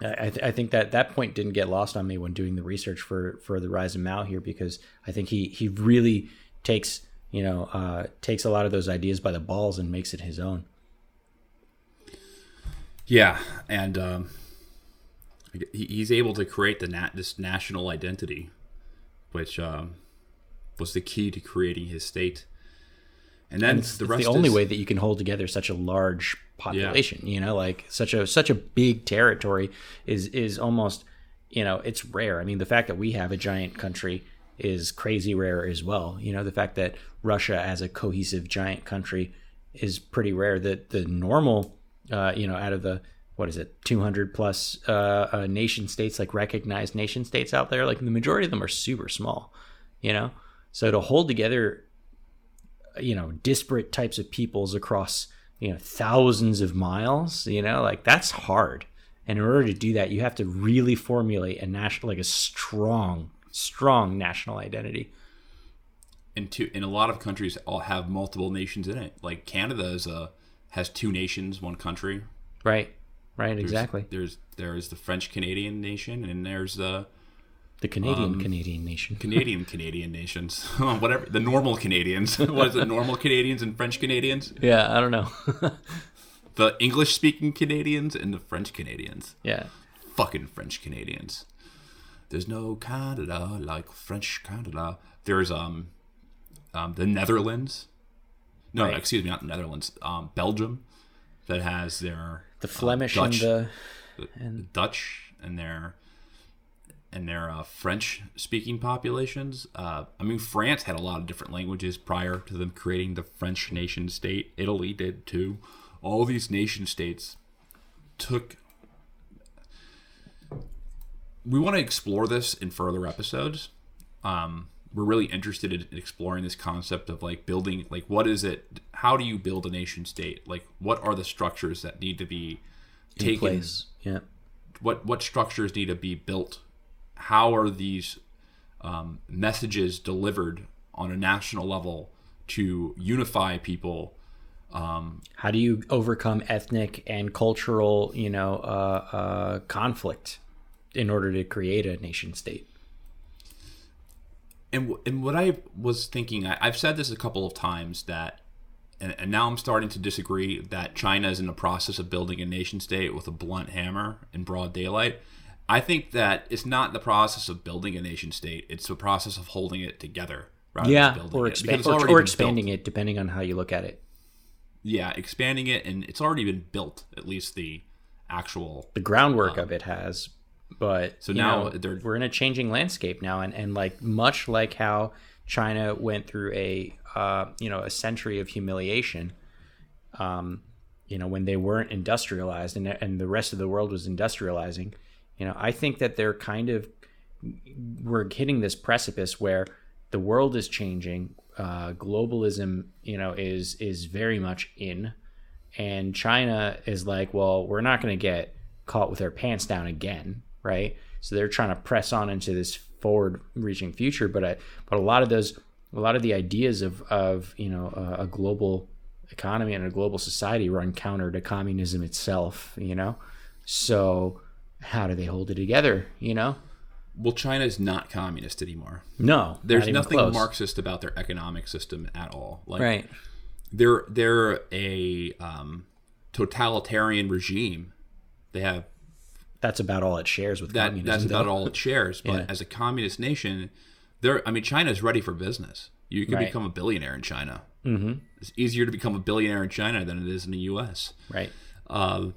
I, th- I think that that point didn't get lost on me when doing the research for for the rise of mao here because i think he he really takes you know, uh, takes a lot of those ideas by the balls and makes it his own. Yeah, and um, he's able to create the nat- this national identity, which um, was the key to creating his state. And then And it's, the it's the only is, way that you can hold together such a large population. You know, like such a such a big territory is is almost you know it's rare. I mean, the fact that we have a giant country is crazy rare as well. You know, the fact that Russia as a cohesive giant country is pretty rare. That the normal, uh, you know, out of the what is it, 200 plus uh, uh, nation states, like recognized nation states out there, like the majority of them are super small. You know, so to hold together you know disparate types of peoples across you know thousands of miles you know like that's hard and in order to do that you have to really formulate a national like a strong strong national identity and two, in a lot of countries all have multiple nations in it. Like Canada is a has two nations, one country. right right There's- exactly There's there is the French Canadian nation, and there's the the canadian um, canadian nation Canadian Canadian nations. Whatever the normal Canadians. what is it? Normal Canadians and French Canadians. yeah i don't know The English speaking Canadians and the French Canadians. yeah Fucking French Canadians. There's no Canada like French Canada. There's um, um the Netherlands. No, Right. excuse me, not the Netherlands. Um, Belgium, that has their the flemish uh, and Dutch, the the Dutch and their and their uh, French speaking populations. Uh, I mean, France had a lot of different languages prior to them creating the French nation state. Italy did too. All these nation states took. We want to explore this in further episodes. Um, we're really interested in exploring this concept of like building, like, what is it? How do you build a nation state? Like, what are the structures that need to be in taken place yeah what what structures need to be built how are these um, messages delivered on a national level to unify people how do you overcome ethnic and cultural you know uh, uh, conflict in order to create a nation state and w- and what I was thinking, I, I've said this a couple of times that, and, and now I'm starting to disagree that China is in the process of building a nation state with a blunt hammer in broad daylight. I think that it's not the process of building a nation state; it's the process of holding it together. Rather yeah than building or, it, expa- because it's or, or expanding built. it depending on how you look at it Yeah, expanding it, and it's already been built. At least the actual the groundwork uh, of it has but So now know, they're- we're in a changing landscape now and, and like much like how china went through a uh, you know a century of humiliation um, you know when they weren't industrialized and, and the rest of the world was industrializing you know i think that they're kind of we're hitting this precipice where the world is changing uh, globalism you know is is very much in and China is like, well, we're not going to get caught with our pants down again, right? So they're trying to press on into this forward-reaching future, but I, but a lot of those, a lot of the ideas of of you know a, a global economy and a global society run counter to communism itself, you know. So how do they hold it together, you know? well, China is not communist anymore. No, There's nothing close. Marxist about their economic system at all. Like right? they're they're a um, totalitarian regime. They have That's about all it shares with that. communism. That's about all it shares. But Yeah. as a communist nation, they're. I mean, China is ready for business. You can Right. become a billionaire in China. Mm-hmm. It's easier to become a billionaire in China than it is in the U.S. Right. Uh,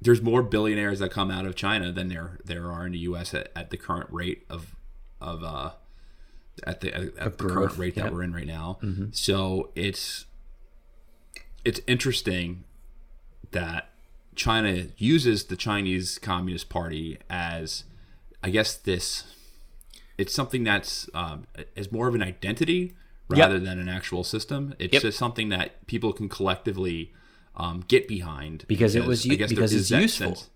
there's more billionaires that come out of China than there there are in the U.S. at, at the current rate of of uh, at the at, at the current rate that we're in right now. So it's it's interesting that China uses the Chinese Communist Party as, I guess this, it's something that's um, is more of an identity rather than an actual system. It's Yep. just something that people can collectively um, get behind Because it was I u- guess because it's useful. sense.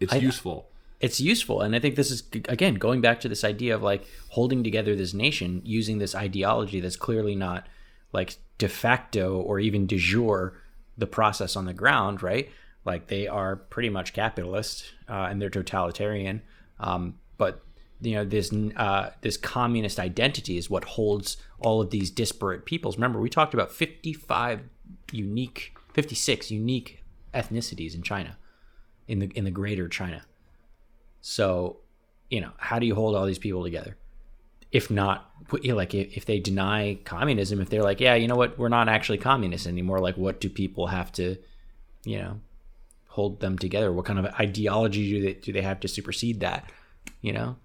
It's I- useful. it's useful and i think this is again going back to this idea of like holding together this nation using this ideology that's clearly not like de facto or even de jure the process on the ground right like they are pretty much capitalist uh, and they're totalitarian um, but you know this uh, this communist identity is what holds all of these disparate peoples. Remember, we talked about 55 unique, 56 unique ethnicities in China, in the in the greater China. So, you know, how do you hold all these people together? If not, like if, they deny communism, if they're like, yeah, you know what, we're not actually communists anymore. Like, what do people have to, you know, hold them together? What kind of ideology do they do they have to supersede that? You know,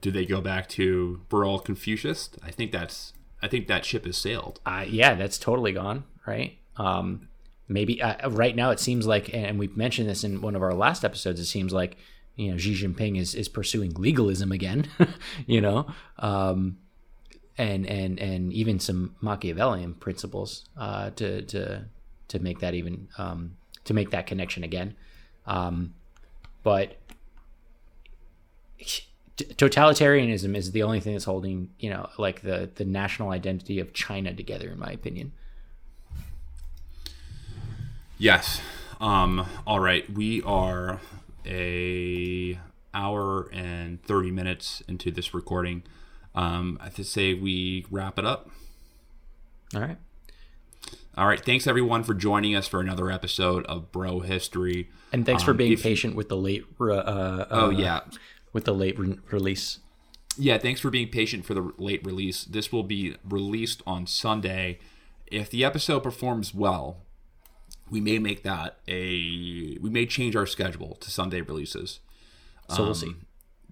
do they go back to we're all Confucius? I think that's I think that ship has sailed. Uh, yeah, that's totally gone, right? Um, maybe uh, right now it seems like, and we've mentioned this in one of our last episodes. It seems like you know Xi Jinping is is pursuing legalism again, you know, um, and and and even some Machiavellian principles uh, to to to make that even um, to make that connection again. but totalitarianism is the only thing that's holding you know like the the national identity of China together, in my opinion. Yes. Um, all right. We are a hour and thirty minutes into this recording. Um, I have to say we wrap it up. All right. All right. Thanks everyone for joining us for another episode of Bro History. And thanks um, for being patient with the late. Uh, uh, oh yeah with the late re- release. Yeah, thanks for being patient for the late release. This will be released on Sunday. If the episode performs well, we may make that a we may change our schedule to Sunday releases. So um, we'll see.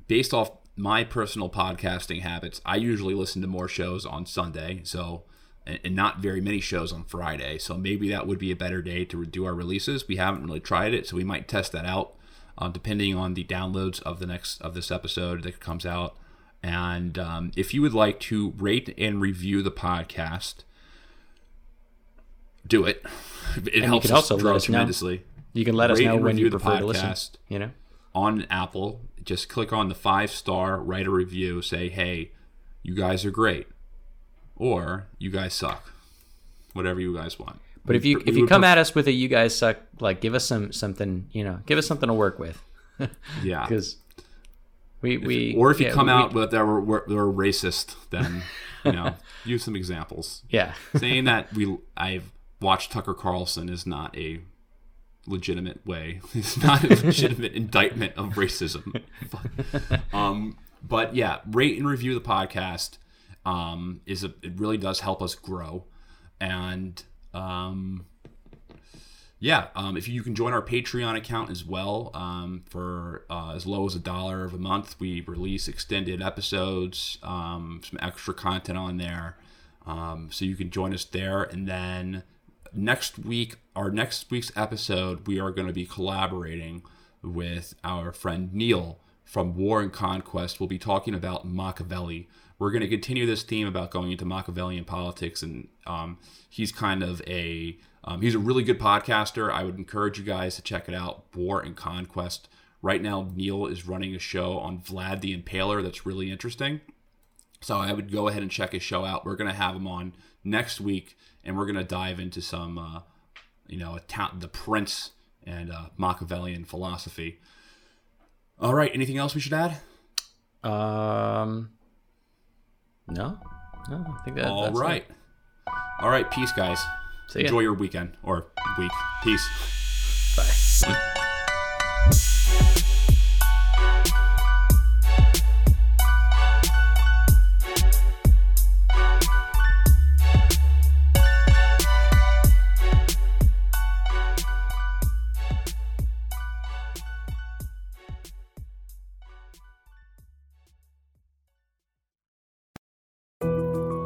Based off my personal podcasting habits, I usually listen to more shows on Sunday, so and, and not very many shows on Friday. So maybe that would be a better day to do our releases. We haven't really tried it, so we might test that out uh, depending on the downloads of the next of this episode that comes out. And um, if you would like to rate and review the podcast, do it. It and helps also grow us tremendously. Know. You can let us know when you prefer to listen. You know, on Apple, just click on the five star, write a review, say, "Hey, you guys are great," or "You guys suck," whatever you guys want. But if you if you come at us with a you guys suck, like give us some something, you know, give us something to work with. yeah, because we we or if you yeah, come we, out with that we're, we're, we're racist, then you know, use some examples. Yeah, saying that we I've watched Tucker Carlson is not a legitimate way. It's not a legitimate indictment of racism. um, but yeah, rate and review the podcast. Um, is a, it really does help us grow, and um, yeah, um, if you can join our Patreon account as well, um, for uh, as low as a dollar of a month, we release extended episodes, um, some extra content on there. Um, so you can join us there. And then next week, our next week's episode, we are going to be collaborating with our friend Neil from War and Conquest. We'll be talking about Machiavelli we're going to continue this theme about going into Machiavellian politics, and um, he's kind of a um, he's a really good podcaster. I would encourage you guys to check it out. War and Conquest. Right now, Neil is running a show on Vlad the Impaler that's really interesting. So I would go ahead and check his show out. We're going to have him on next week, and we're going to dive into some, uh, you know, ta- the Prince and uh, Machiavellian philosophy. All right. Anything else we should add? Um, no, no, I think that. All right, it. all right. Peace, guys. Enjoy your weekend or week. Peace. Bye.